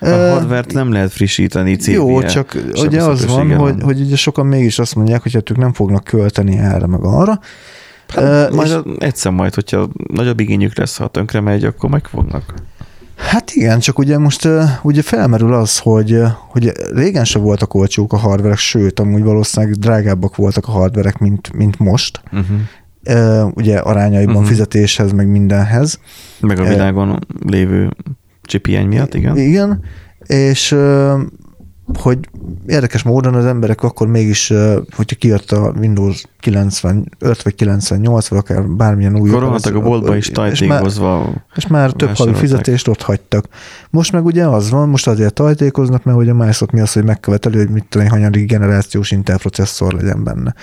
A hardware nem lehet frissíteni cp Jó, csak ugye az van, hogy, hogy ugye sokan mégis azt mondják, hogy hát ők nem fognak költeni erre meg arra, Hát, uh, majd és... egyszer majd, hogyha nagyobb igényük lesz, ha tönkre megy, akkor megfognak. Hát igen, csak ugye most ugye felmerül az, hogy, hogy régen se voltak olcsók a hardverek, sőt, amúgy valószínűleg drágábbak voltak a hardverek, mint, mint most. Uh-huh. Uh, ugye arányaiban uh-huh. fizetéshez, meg mindenhez. Meg a világon uh, lévő chip miatt, igen. Igen, és hogy érdekes módon az emberek akkor mégis, hogyha kijött a Windows 95 vagy 98, vagy akár bármilyen új... Koroltak a boltba is tajtékozva. És és már több havi fizetést ott hagytak. Most meg ugye az van, most azért tajtékoznak, mert ugye a Microsoft mi az, hogy megköveteli, hogy mit tudom, hanyadik generációs Intel processzor legyen benne.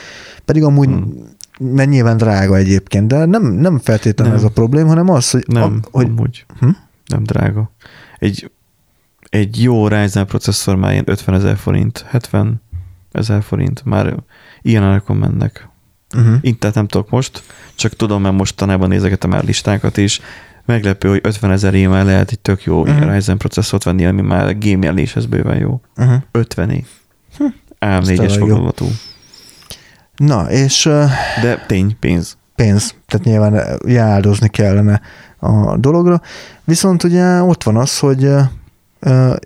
Pedig amúgy hmm mert nyilván drága egyébként, de nem, nem feltétlenül nem. ez a probléma, hanem az, hogy... Nem, a, hogy amúgy. Hm? Nem drága. Egy egy jó Ryzen processzor már ilyen 50 ezer forint, 70 ezer forint, már ilyen árakon mennek. Uh-huh. Intel nem tudok most, csak tudom, mert mostanában nézegetem már listákat is, meglepő, hogy 50 ezer már lehet egy tök jó uh-huh. Ryzen processzort venni, ami már gémjeléshez bőven jó. Uh-huh. 50 év. Hm. AM4-es foglalatú. Na, és... De tény, pénz. Pénz, tehát nyilván áldozni kellene a dologra. Viszont ugye ott van az, hogy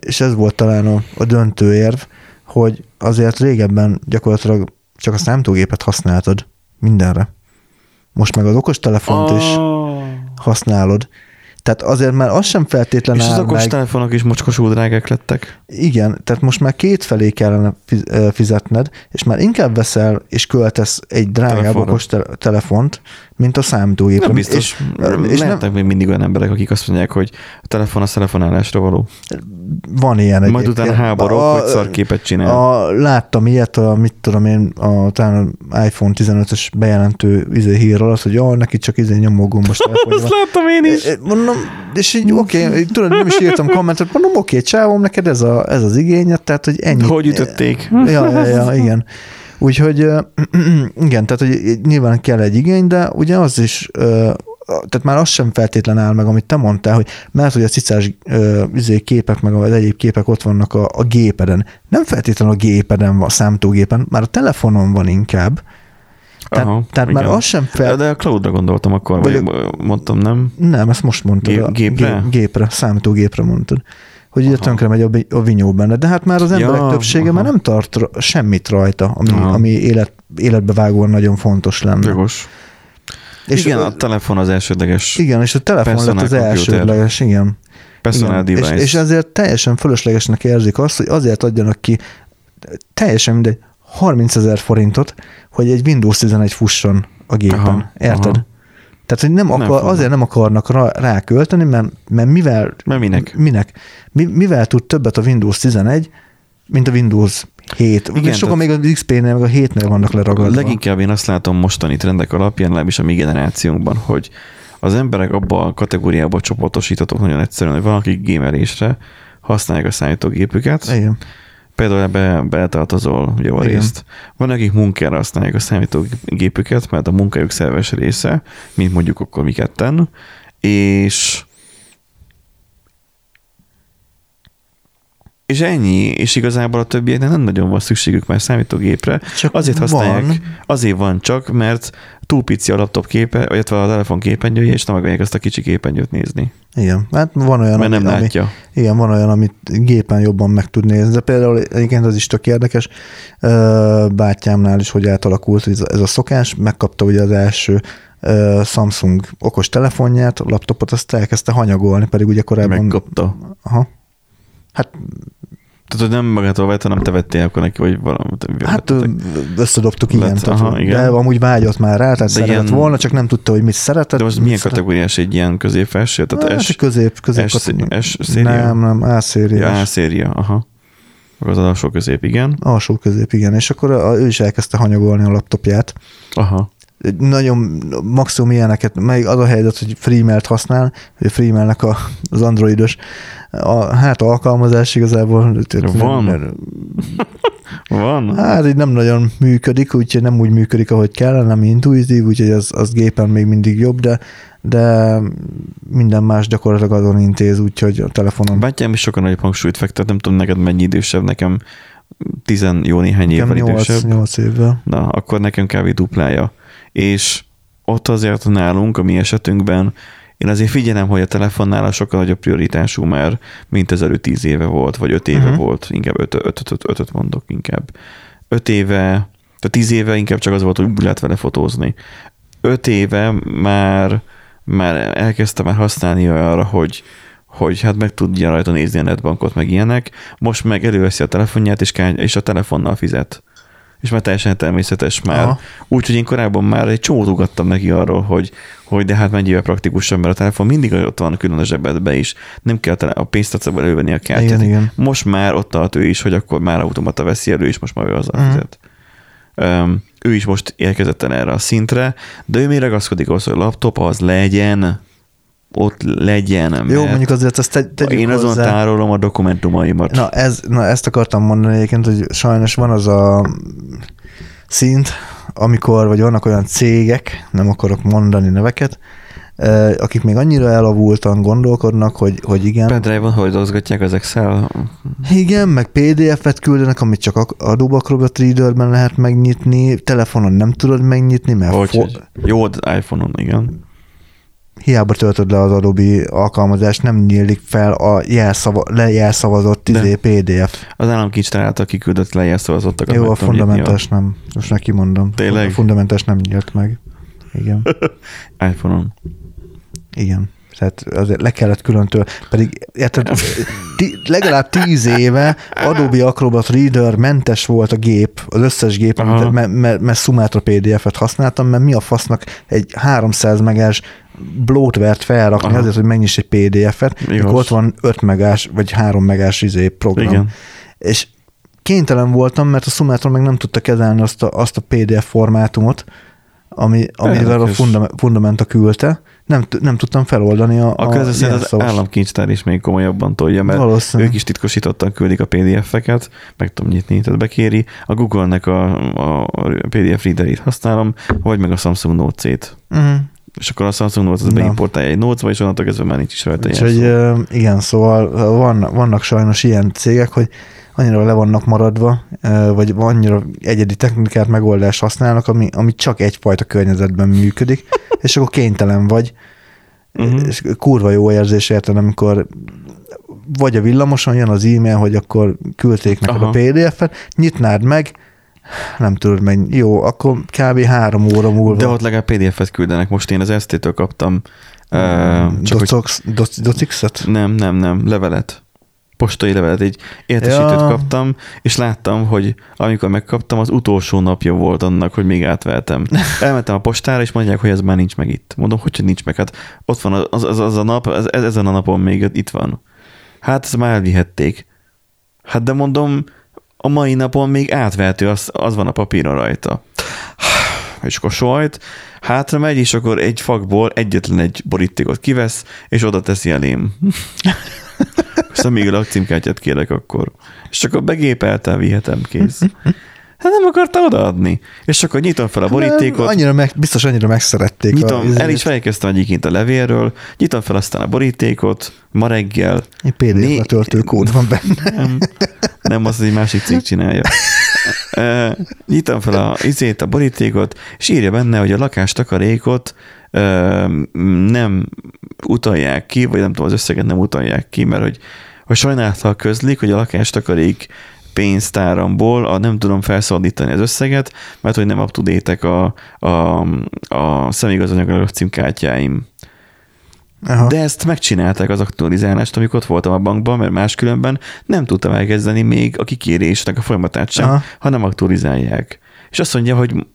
és ez volt talán a, a döntő érv, hogy azért régebben gyakorlatilag csak a számítógépet használtad mindenre. Most meg az okostelefont oh. is használod. Tehát azért már az sem feltétlenül És az okostelefonok is mocskosul drágák lettek. Igen, tehát most már két felé kellene fizetned, és már inkább veszel és költesz egy drágább okostelefont, mint a számítógépre. Nem biztos. És, és Lehetnek nem... még mindig olyan emberek, akik azt mondják, hogy a telefon a telefonálásra való. Van ilyen Majd egyébként. utána háborok, a, hogy szarképet csinál. A, láttam ilyet, a, mit tudom én, a, talán iPhone 15-ös bejelentő izé hír alatt, hogy jó, neki csak izé nyomógombos telefonja Azt láttam én is. Mondom, és így oké, okay, tudod, nem is írtam kommentet, mondom, oké, okay, csávom, neked ez, a, ez az igényed, tehát, hogy ennyi. Hogy ütötték? Ja, ja, ja, igen. Úgyhogy igen, tehát hogy nyilván kell egy igény, de ugye az is, tehát már az sem feltétlen áll meg, amit te mondtál, hogy mert hogy a cicás izé, képek, meg az egyéb képek ott vannak a, a gépeden. Nem feltétlenül a gépeden a számítógépen, már a telefonon van inkább. Tehát, Aha, tehát már az sem fel... De a cloudra gondoltam akkor, vagy, vagy mondtam, nem? Nem, ezt most mondtad. Gé- gépre? Gé- gépre, számítógépre mondtad hogy ugye tönkre megy a, a vinyó benne. De hát már az emberek Ja, többsége aha. már nem tart semmit rajta, ami, Aha. ami élet, életbe vágóan nagyon fontos lenne. Jogos. És igen, a- a telefon az elsődleges igen, és a telefon lett az elsődleges, igen. personal igen. device. És, és ezért teljesen fölöslegesnek érzik azt, hogy azért adjanak ki teljesen mindegy 30 ezer forintot, hogy egy Windows 11 fusson a gépen. Aha, Aha, Érted? aha. Tehát, hogy nem, Nem akar, fognak. azért nem akarnak rá, rá költeni, mert, mert mivel, Mert minek? minek? Mi, mivel tud többet a Windows 11, mint a Windows 7. Igen, és sokan még az XP-nél, meg a 7-nél vannak leragadva. Leginkább én azt látom mostani trendek alapján, legalábbis a mi generációnkban, hogy az emberek abba a kategóriába csoportosítatok nagyon egyszerűen, hogy valakik gamerésre használják a számítógépüket, Igen. Például ebbe beletartozol javarészt. Van, akik munkára használják a számítógépüket, mert a munkájuk szerves része, mint mondjuk akkor mi ketten, és és ennyi, és igazából a többieknek nem nagyon van szükségük már számítógépre, Csak azért használják, van. azért van csak, mert túl pici a laptop képe, illetve a telefon képernyője, és nem akarják azt a kicsi képernyőt nézni, Igen. Hát van olyan, mert nem ami, látja. Igen, van olyan, amit gépen jobban meg tud nézni, de például egyébként az is tök érdekes, bátyámnál is, hogy átalakult ez a, szokás, megkapta ugye az első Samsung okos telefonját, a laptopot, azt elkezdte hanyagolni, pedig ugye korábban... Megkapta. Aha. Hát, Tehát, hogy nem magától vett, hanem te vettél akkor neki, vagy valamit. hát összedobtuk Lett, ilyen, tehát, aha, igen. de amúgy vágyott már rá, tehát De szeretett ilyen- volna, csak nem tudta, hogy mit szeretett. De most milyen szeret- kategóriás egy ilyen középfelső? Tehát Hát, S, közép, közép S. S széria? Nem, nem, A ja, szériás. A széria, aha. Az alsó közép, igen. Alsó közép, igen. És akkor ő is elkezdte hanyagolni a laptopját. Aha. Nagyon maximum ilyeneket, meg az a helyzet, hogy Freemail-t használ, hogy Freemailnek a, az androidos a, hát alkalmazás igazából Van? Nem, Van? hát így nem nagyon működik, úgyhogy nem úgy működik, ahogy kellene, nem intuitív, úgyhogy az, az gépen még mindig jobb, de, de minden más gyakorlatilag azon intéz, úgyhogy a telefonon. Bátyám is sokan nagyobb hangsúlyt fektet, nem tudom neked mennyi idősebb, nekem tizen jó néhány évvel Nekem idősebb. 8, 8 évvel. Na, akkor nekem kb. duplája. És ott azért nálunk, a mi esetünkben, én azért figyelem, hogy a telefonnál sokkal nagyobb prioritású már, mint ezelőtt 10 éve volt, vagy 5 éve uh-huh. volt, inkább 5 öt, öt, öt, ötöt mondok inkább. 5 éve, tehát 10 éve inkább csak az volt, hogy úgy lehet vele fotózni. 5 éve már, már elkezdtem már használni arra, hogy hogy hát meg tudja rajta nézni a netbankot, meg ilyenek. Most meg előveszi a telefonját, és, és a telefonnal fizet. És már teljesen természetes már. Úgyhogy én korábban már egy csomót ugattam neki arról, hogy, hogy de hát mennyivel praktikusabb, mert a telefon mindig ott van külön a zsebedbe is. Nem kell a pénztárcából elővenni a kártyát. Igen, igen. Most már ott tart ő is, hogy akkor már automata veszi elő, és most már ő az fizet. Um, ő is most érkezett el erre a szintre, de ő még ragaszkodik ahhoz, hogy a laptop az legyen, ott legyen. Jó, mert mondjuk azért ezt te, tegyük én azon hozzá. tárolom a dokumentumaimat. Na, ez, na, ezt akartam mondani egyébként, hogy sajnos van az a szint, amikor, vagy vannak olyan cégek, nem akarok mondani neveket, akik még annyira elavultan gondolkodnak, hogy, hogy igen, Pendrive-on hordozgatják az Excel. igen, meg PDF-et küldenek, amit csak a- Adobe Acrobat Readerben lehet megnyitni, telefonon nem tudod megnyitni, mert Hogy, fo-. Jó, az iPhone-on, igen. Hiába töltöd le az Adobe alkalmazást, nem nyílik fel a jelszava, lejelszavazott izé PDF. Az államkincstár által kiküldött lejelszavazottakat. Jó, a fundamentális nem. Most neki mondom. Tényleg? A fundamentális nem nyílt meg. Igen. iPhone-on. Igen. Tehát azért le kellett külön től, pedig érted, legalább tíz éve Adobe Acrobat Reader mentes volt a gép, az összes gép, Aha. amit- mert me, me Sumatra PDF-et használtam, mert mi a fasznak egy 300 megás bloatware-t felrakni Aha. azért, hogy mennyiss egy PDF-et, mikor ott van 5 megás vagy 3 megás izé program. Igen. És kénytelen voltam, mert a Sumatra meg nem tudta kezelni azt a, azt a PDF formátumot, ami, amivel a Fundamenta küldte. Nem, nem tudtam feloldani a, Akkor ez a szerint az államkincstár is még komolyabban tolja, mert Valószínű. ők is titkosítottan küldik a PDF-eket, meg tudom nyitni, tehát bekéri. A Google-nek a, a PDF readerét használom, vagy meg a Samsung Note-c-t. Uh-huh. És akkor a Samsung Note az Na. beimportálja egy Note-ba, és onnantól kezdve már nincs is rajta Úgyhogy jelszó. ö, igen, szóval van, vannak sajnos ilyen cégek, hogy annyira le vannak maradva, vagy annyira egyedi technikát, megoldást használnak, ami, ami csak egyfajta környezetben működik, és akkor kénytelen vagy, uh-huh. és kurva jó érzés érted, amikor vagy a villamoson jön az e-mail, hogy akkor küldték neked Aha. a PDF-et, nyitnád meg, nem tudod meg, jó, akkor kb. három óra múlva. De ott legalább PDF-et küldenek. Most én az ST-től kaptam uh, csak hogy Docox, doc, docixet? nem, nem, nem, levelet. Postai levelet, egy értesítőt Ja. kaptam, és láttam, hogy amikor megkaptam, az utolsó napja volt annak, hogy még átveltem. Elmentem a postára, és mondják, hogy ez már nincs meg itt. Mondom, hogy nincs meg. Hát ott van az, az, az a nap, ez, ezen a napon még itt van. Hát ezt már elvihették. Hát de mondom, a mai napon még átvehető, az, az van a papíron rajta. És akkor sajt, hátra megy, és akkor egy fakból egyetlen egy borítékot kivesz, és oda teszi elém. Aztán még a lakcímkártyát kérek akkor. És akkor begépeltel, vihetem, kész. Hát nem akarta odaadni. És akkor nyitom fel a borítékot, Annyira meg, biztos annyira megszerették. nyitom, a, el is felkezdtem egyébként a levélről, nyitom fel aztán a borítékot, ma reggel, Egy PDF Né- letöltő kód van benne. nem, nem az egy másik cég csinálja. Nyitom fel a izét, a borítékot, és írja benne, hogy a lakástakarékot nem utalják ki, vagy nem tudom, az összeget nem utalják ki, mert hogy, hogy sajnálattal közlik, hogy a lakástakarék pénztáramból a, nem tudom felszabadítani az összeget, mert hogy nem up to a, a, a személyigazanyagok címkártyáim. Aha. De ezt megcsinálták az aktualizálást, amikor ott voltam a bankban, mert máskülönben nem tudtam elkezdeni még a kikérésnek a folyamatát sem, Aha. ha nem aktualizálják. És azt mondja, hogy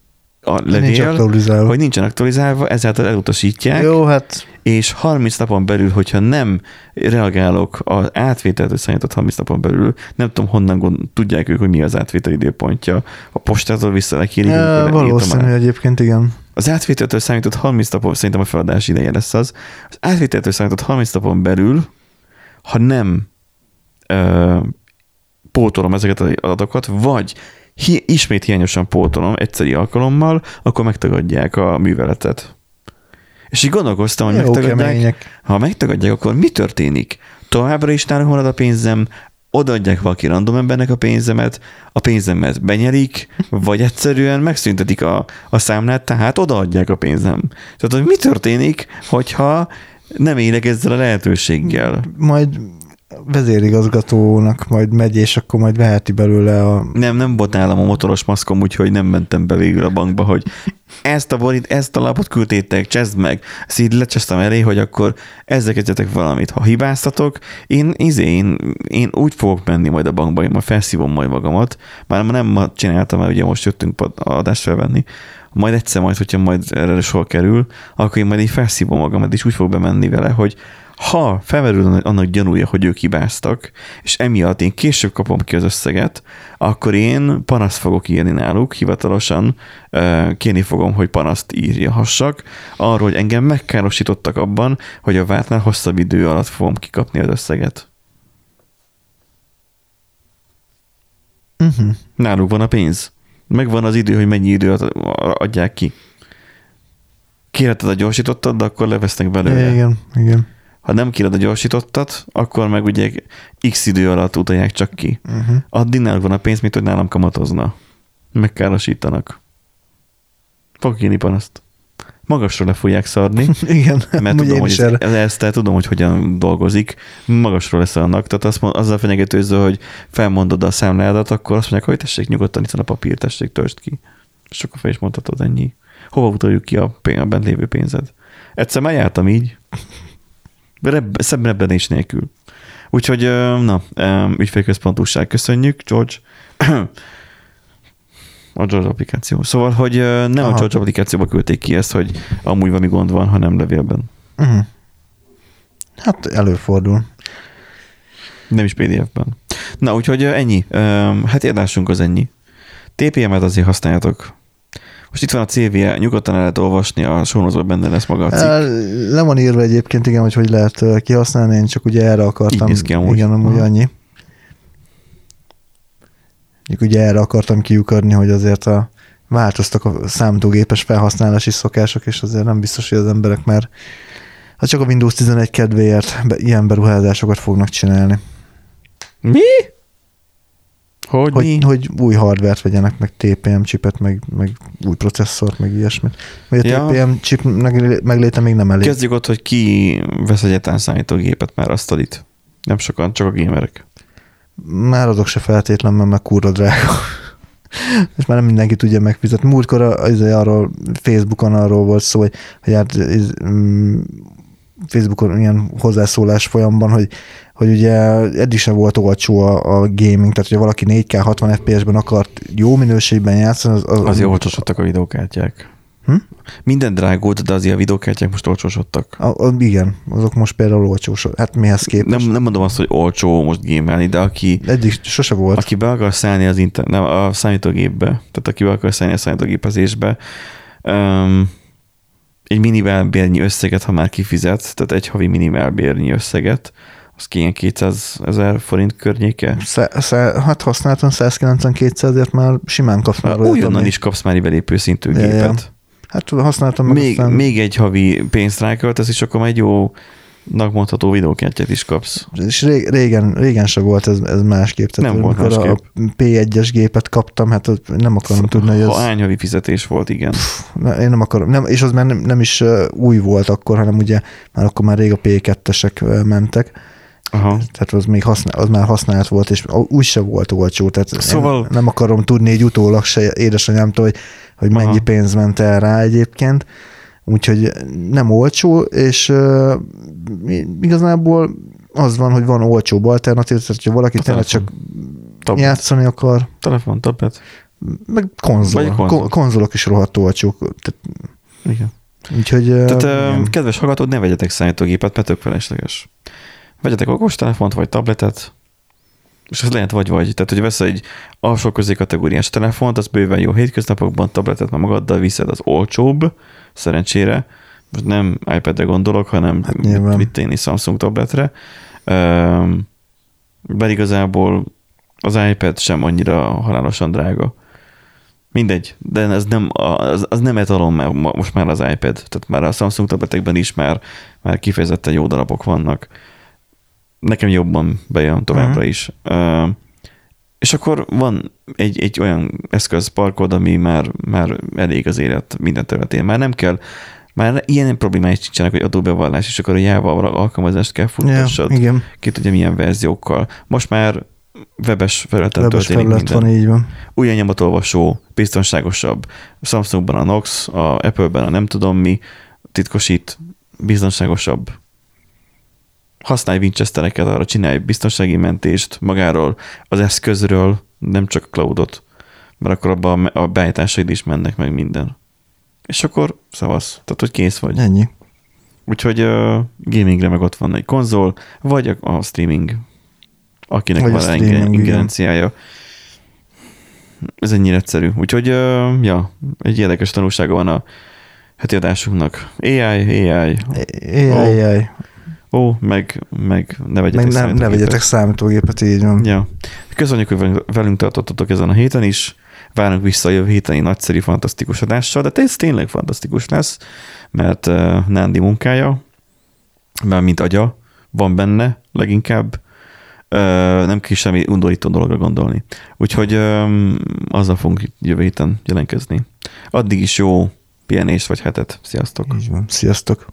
a Nincs levél, aktualizálva. hogy nincsen aktualizálva, ezáltal elutasítják, Jó, hát és 30 napon belül, hogyha nem reagálok az átvételt összeállított 30 napon belül, nem tudom honnan gond, tudják ők, hogy mi az átvétel időpontja. A postától vissza lekérik, amikor valószínű egyébként igen. Az átvételtől számított 30 napon, szerintem a feladás ideje lesz az, az átvételtől számított 30 napon belül, ha nem ö, pótolom ezeket az adatokat, vagy hi, ismét hiányosan pótolom egyszeri alkalommal, akkor megtagadják a műveletet. És így gondolkoztam, hogy Jó megtagadják, kemények. ha megtagadják, akkor mi történik? Továbbra is nálunk marad a pénzem, odaadják valaki random embernek a pénzemet, a pénzemet benyerik, vagy egyszerűen megszüntetik a, a számlát, tehát odaadják a pénzem. Tehát, hogy mi történik, hogyha nem élek ezzel a lehetőséggel? Majd vezérigazgatónak majd megy, és akkor majd veheti belőle a... Nem, nem volt nálam a motoros maszkom, úgyhogy nem mentem be végül a bankba, hogy ezt a borít, ezt a lapot küldtétek, cseszd meg. Ezt így lecsesztem elé, hogy akkor ezzel kezdjetek valamit. Ha hibáztatok, én, izé, én, én úgy fogok menni majd a bankba, én majd felszívom majd magamat. Már nem ma csináltam, mert ugye most jöttünk adást felvenni. Majd egyszer majd, hogyha majd erre sor kerül, akkor én majd így felszívom magamat, és úgy fog bemenni vele, hogy ha felmerül annak gyanúja, hogy ők hibáztak, és emiatt én később kapom ki az összeget, akkor én panaszt fogok írni náluk, hivatalosan kérni fogom, hogy panaszt írjahassak, arról, hogy engem megkárosítottak abban, hogy a vártnál hosszabb idő alatt fogom kikapni az összeget. Uh-huh. Náluk van a pénz. Megvan az idő, hogy mennyi idő alatt adják ki. Kérheted a gyorsítottat, de akkor levesznek belőle. Igen, igen. Ha nem kéred a gyorsítottat, akkor meg ugye x idő alatt utalják csak ki. Uh-huh. Addig náluk van a pénz, mint hogy nálam kamatozna. Megkárosítanak. Fogok írni panaszt. Magasra le fogják szarni, Igen, mert tudom, hogy ez, ez, ezt tudom, hogy hogyan dolgozik. Magasról leszarnak. Tehát azt mond, azzal fenyegetőző, hogy felmondod a számládat, akkor azt mondják, hogy tessék nyugodtan, itt van a papír, tessék, töltsd ki. És akkor fel is mondhatod ennyi. Hova utaljuk ki a, a bent lévő pénzed? Egyszer már jártam így. Rebb, szebb rebbenés nélkül. Úgyhogy, na, ügyfélközpontúság, köszönjük, George. A George applikáció. Szóval, hogy nem Aha. a George applikációba küldték ki ezt, hogy amúgy valami gond van, hanem levélben. Uh-huh. Hát előfordul. Nem is PDF-ben. Na, úgyhogy ennyi. Hát érdásunk az ennyi. TPM-et azért használjátok. Most itt van a CV-je, nyugodtan el lehet olvasni, a sónozóban benne lesz maga a cikk. Le van írva egyébként, igen, hogy hogy lehet kihasználni, én csak ugye erre akartam. Így néz ki amúgy. Igen, amúgy Aha. annyi. Ugye erre akartam kiukadni, hogy azért a változtak a számítógépes felhasználási szokások, és azért nem biztos, hogy az emberek már hát csak a Windows 11 kedvéért be, ilyen beruházásokat fognak csinálni. Mi? Hogy, Hogy, mi? hogy új hardvert vegyenek, meg TPM chipet, meg, meg új processzort, meg ilyesmit. Vagy a Ja. TPM chip meg, megléte még nem elég. Kezdjük ott, hogy ki vesz egyetlen számítógépet már asztalit. Nem sokan, csak a gamerek. Már azok se feltétlen, mert meg kurva drága. És már nem mindenki tudja megfizetni. Múltkor az, arról Facebookon arról volt szó, hogy, hogy hát um, Facebookon ilyen hozzászólás folyamban, hogy, hogy ugye eddig sem volt olcsó a, a gaming, tehát hogyha valaki 4K 60 FPS-ben akart jó minőségben játszani, az... Az, azért olcsosodtak a videókártyák. Hm? Minden drágult, de azért a videókártyák most olcsósodtak. A, a, igen, azok most például olcsósok. Hát mihez képest? Nem, nem mondom azt, hogy olcsó most gémelni, de aki... Eddig sose volt. Aki be akar szállni az inter, nem, a számítógépbe, tehát aki be akar szállni a számítógépezésbe, um, egy minimálbérnyi összeget, ha már kifizet, tehát egy havi minimálbérnyi összeget, az ki ilyen 200 ezer forint környéke? Sze, sze, hát használtam 192 ezért már simán kapsz már. Újonnan is kapsz már belépő szintű ja, gépet. Ja. Hát használtam meg még, aztán... még egy havi pénzt ráköltesz, és akkor egy jó mondható videókártyát is kapsz. És régen, régen se volt ez, ez másképp. Tehát nem volt másképp. a P1-es gépet kaptam, hát nem akarom tudni, hogy ez... Ha havi fizetés volt, igen. Pff, én nem akarom, nem, és az már nem, nem is új volt akkor, hanem ugye már akkor már rég a P2-esek mentek. Aha. Tehát az még használ, az már használt volt, és úgy se volt olcsó. Tehát szóval... nem akarom tudni egy utólag se édesanyámtól, hogy, hogy mennyi Aha. pénz ment el rá egyébként. Úgyhogy nem olcsó, és uh, igazából az van, hogy van olcsóbb alternatív, tehát hogyha valaki tényleg csak tablet. játszani akar. Telefon, tablet. Meg konzol. Vagy konzol. konzolok is rohadt olcsók. Tehát, igen. Úgyhogy, Tehát, uh, kedves hallgatók, ne vegyetek számítógépet, mert tök felesleges. Vegyetek okostelefont, vagy tabletet, és ez lehet vagy-vagy. Tehát, hogy veszel egy alsó közé kategóriás telefont, az bőven jó hétköznapokban, tabletet már magaddal viszed, az olcsóbb, szerencsére. Most nem iPad-re gondolok, hanem hát mit tenni Samsung tabletre. Bár igazából az iPad sem annyira halálosan drága. Mindegy, de ez nem, az, az nem etalon mert most már az iPad, tehát már a Samsung tabletekben is már, már kifejezetten jó darabok vannak nekem jobban bejön továbbra uh-huh. is. Uh, és akkor van egy, egy olyan eszközparkod, ami már, már elég az élet minden területén. Már nem kell, már ilyen problémáis nincsenek, hogy adóbevallás, és akkor a Java alkalmazást kell futtassad. Ja, igen. Ki tudja milyen verziókkal. Most már webes felületen webes történik felület minden. van, így van. Új nyomatolvasó, biztonságosabb. Samsungban a Nox, a Apple-ben a nem tudom mi, titkosít, biztonságosabb használj Winchestereket, arra csinálj biztonsági mentést magáról, az eszközről, nem csak a cloudot, mert akkor abban a beállításaid is mennek meg minden. És akkor szavasz, tehát hogy kész vagy. Ennyi. Úgyhogy uh, gamingre meg ott van egy konzol, vagy a, a streaming, akinek vagy van ingerenciája. Ez ennyire egyszerű. Úgyhogy, uh, ja, egy érdekes tanulsága van a heti adásunknak. AI, AI. AI, AI. Ó, meg, meg ne vegyetek meg nem, ne vegyetek számítógépet, így van. Ja. Köszönjük, hogy velünk tartottatok ezen a héten is. Várunk vissza a jövő héten nagyszerű, fantasztikus adással, de ez tényleg fantasztikus lesz, mert uh, Nándi munkája, mert mint agya, van benne leginkább, uh, nem kell semmi undorító dologra gondolni. Úgyhogy um, azzal fogunk jövő héten jelentkezni. Addig is jó pihenést vagy hetet. Sziasztok! Így van. Sziasztok!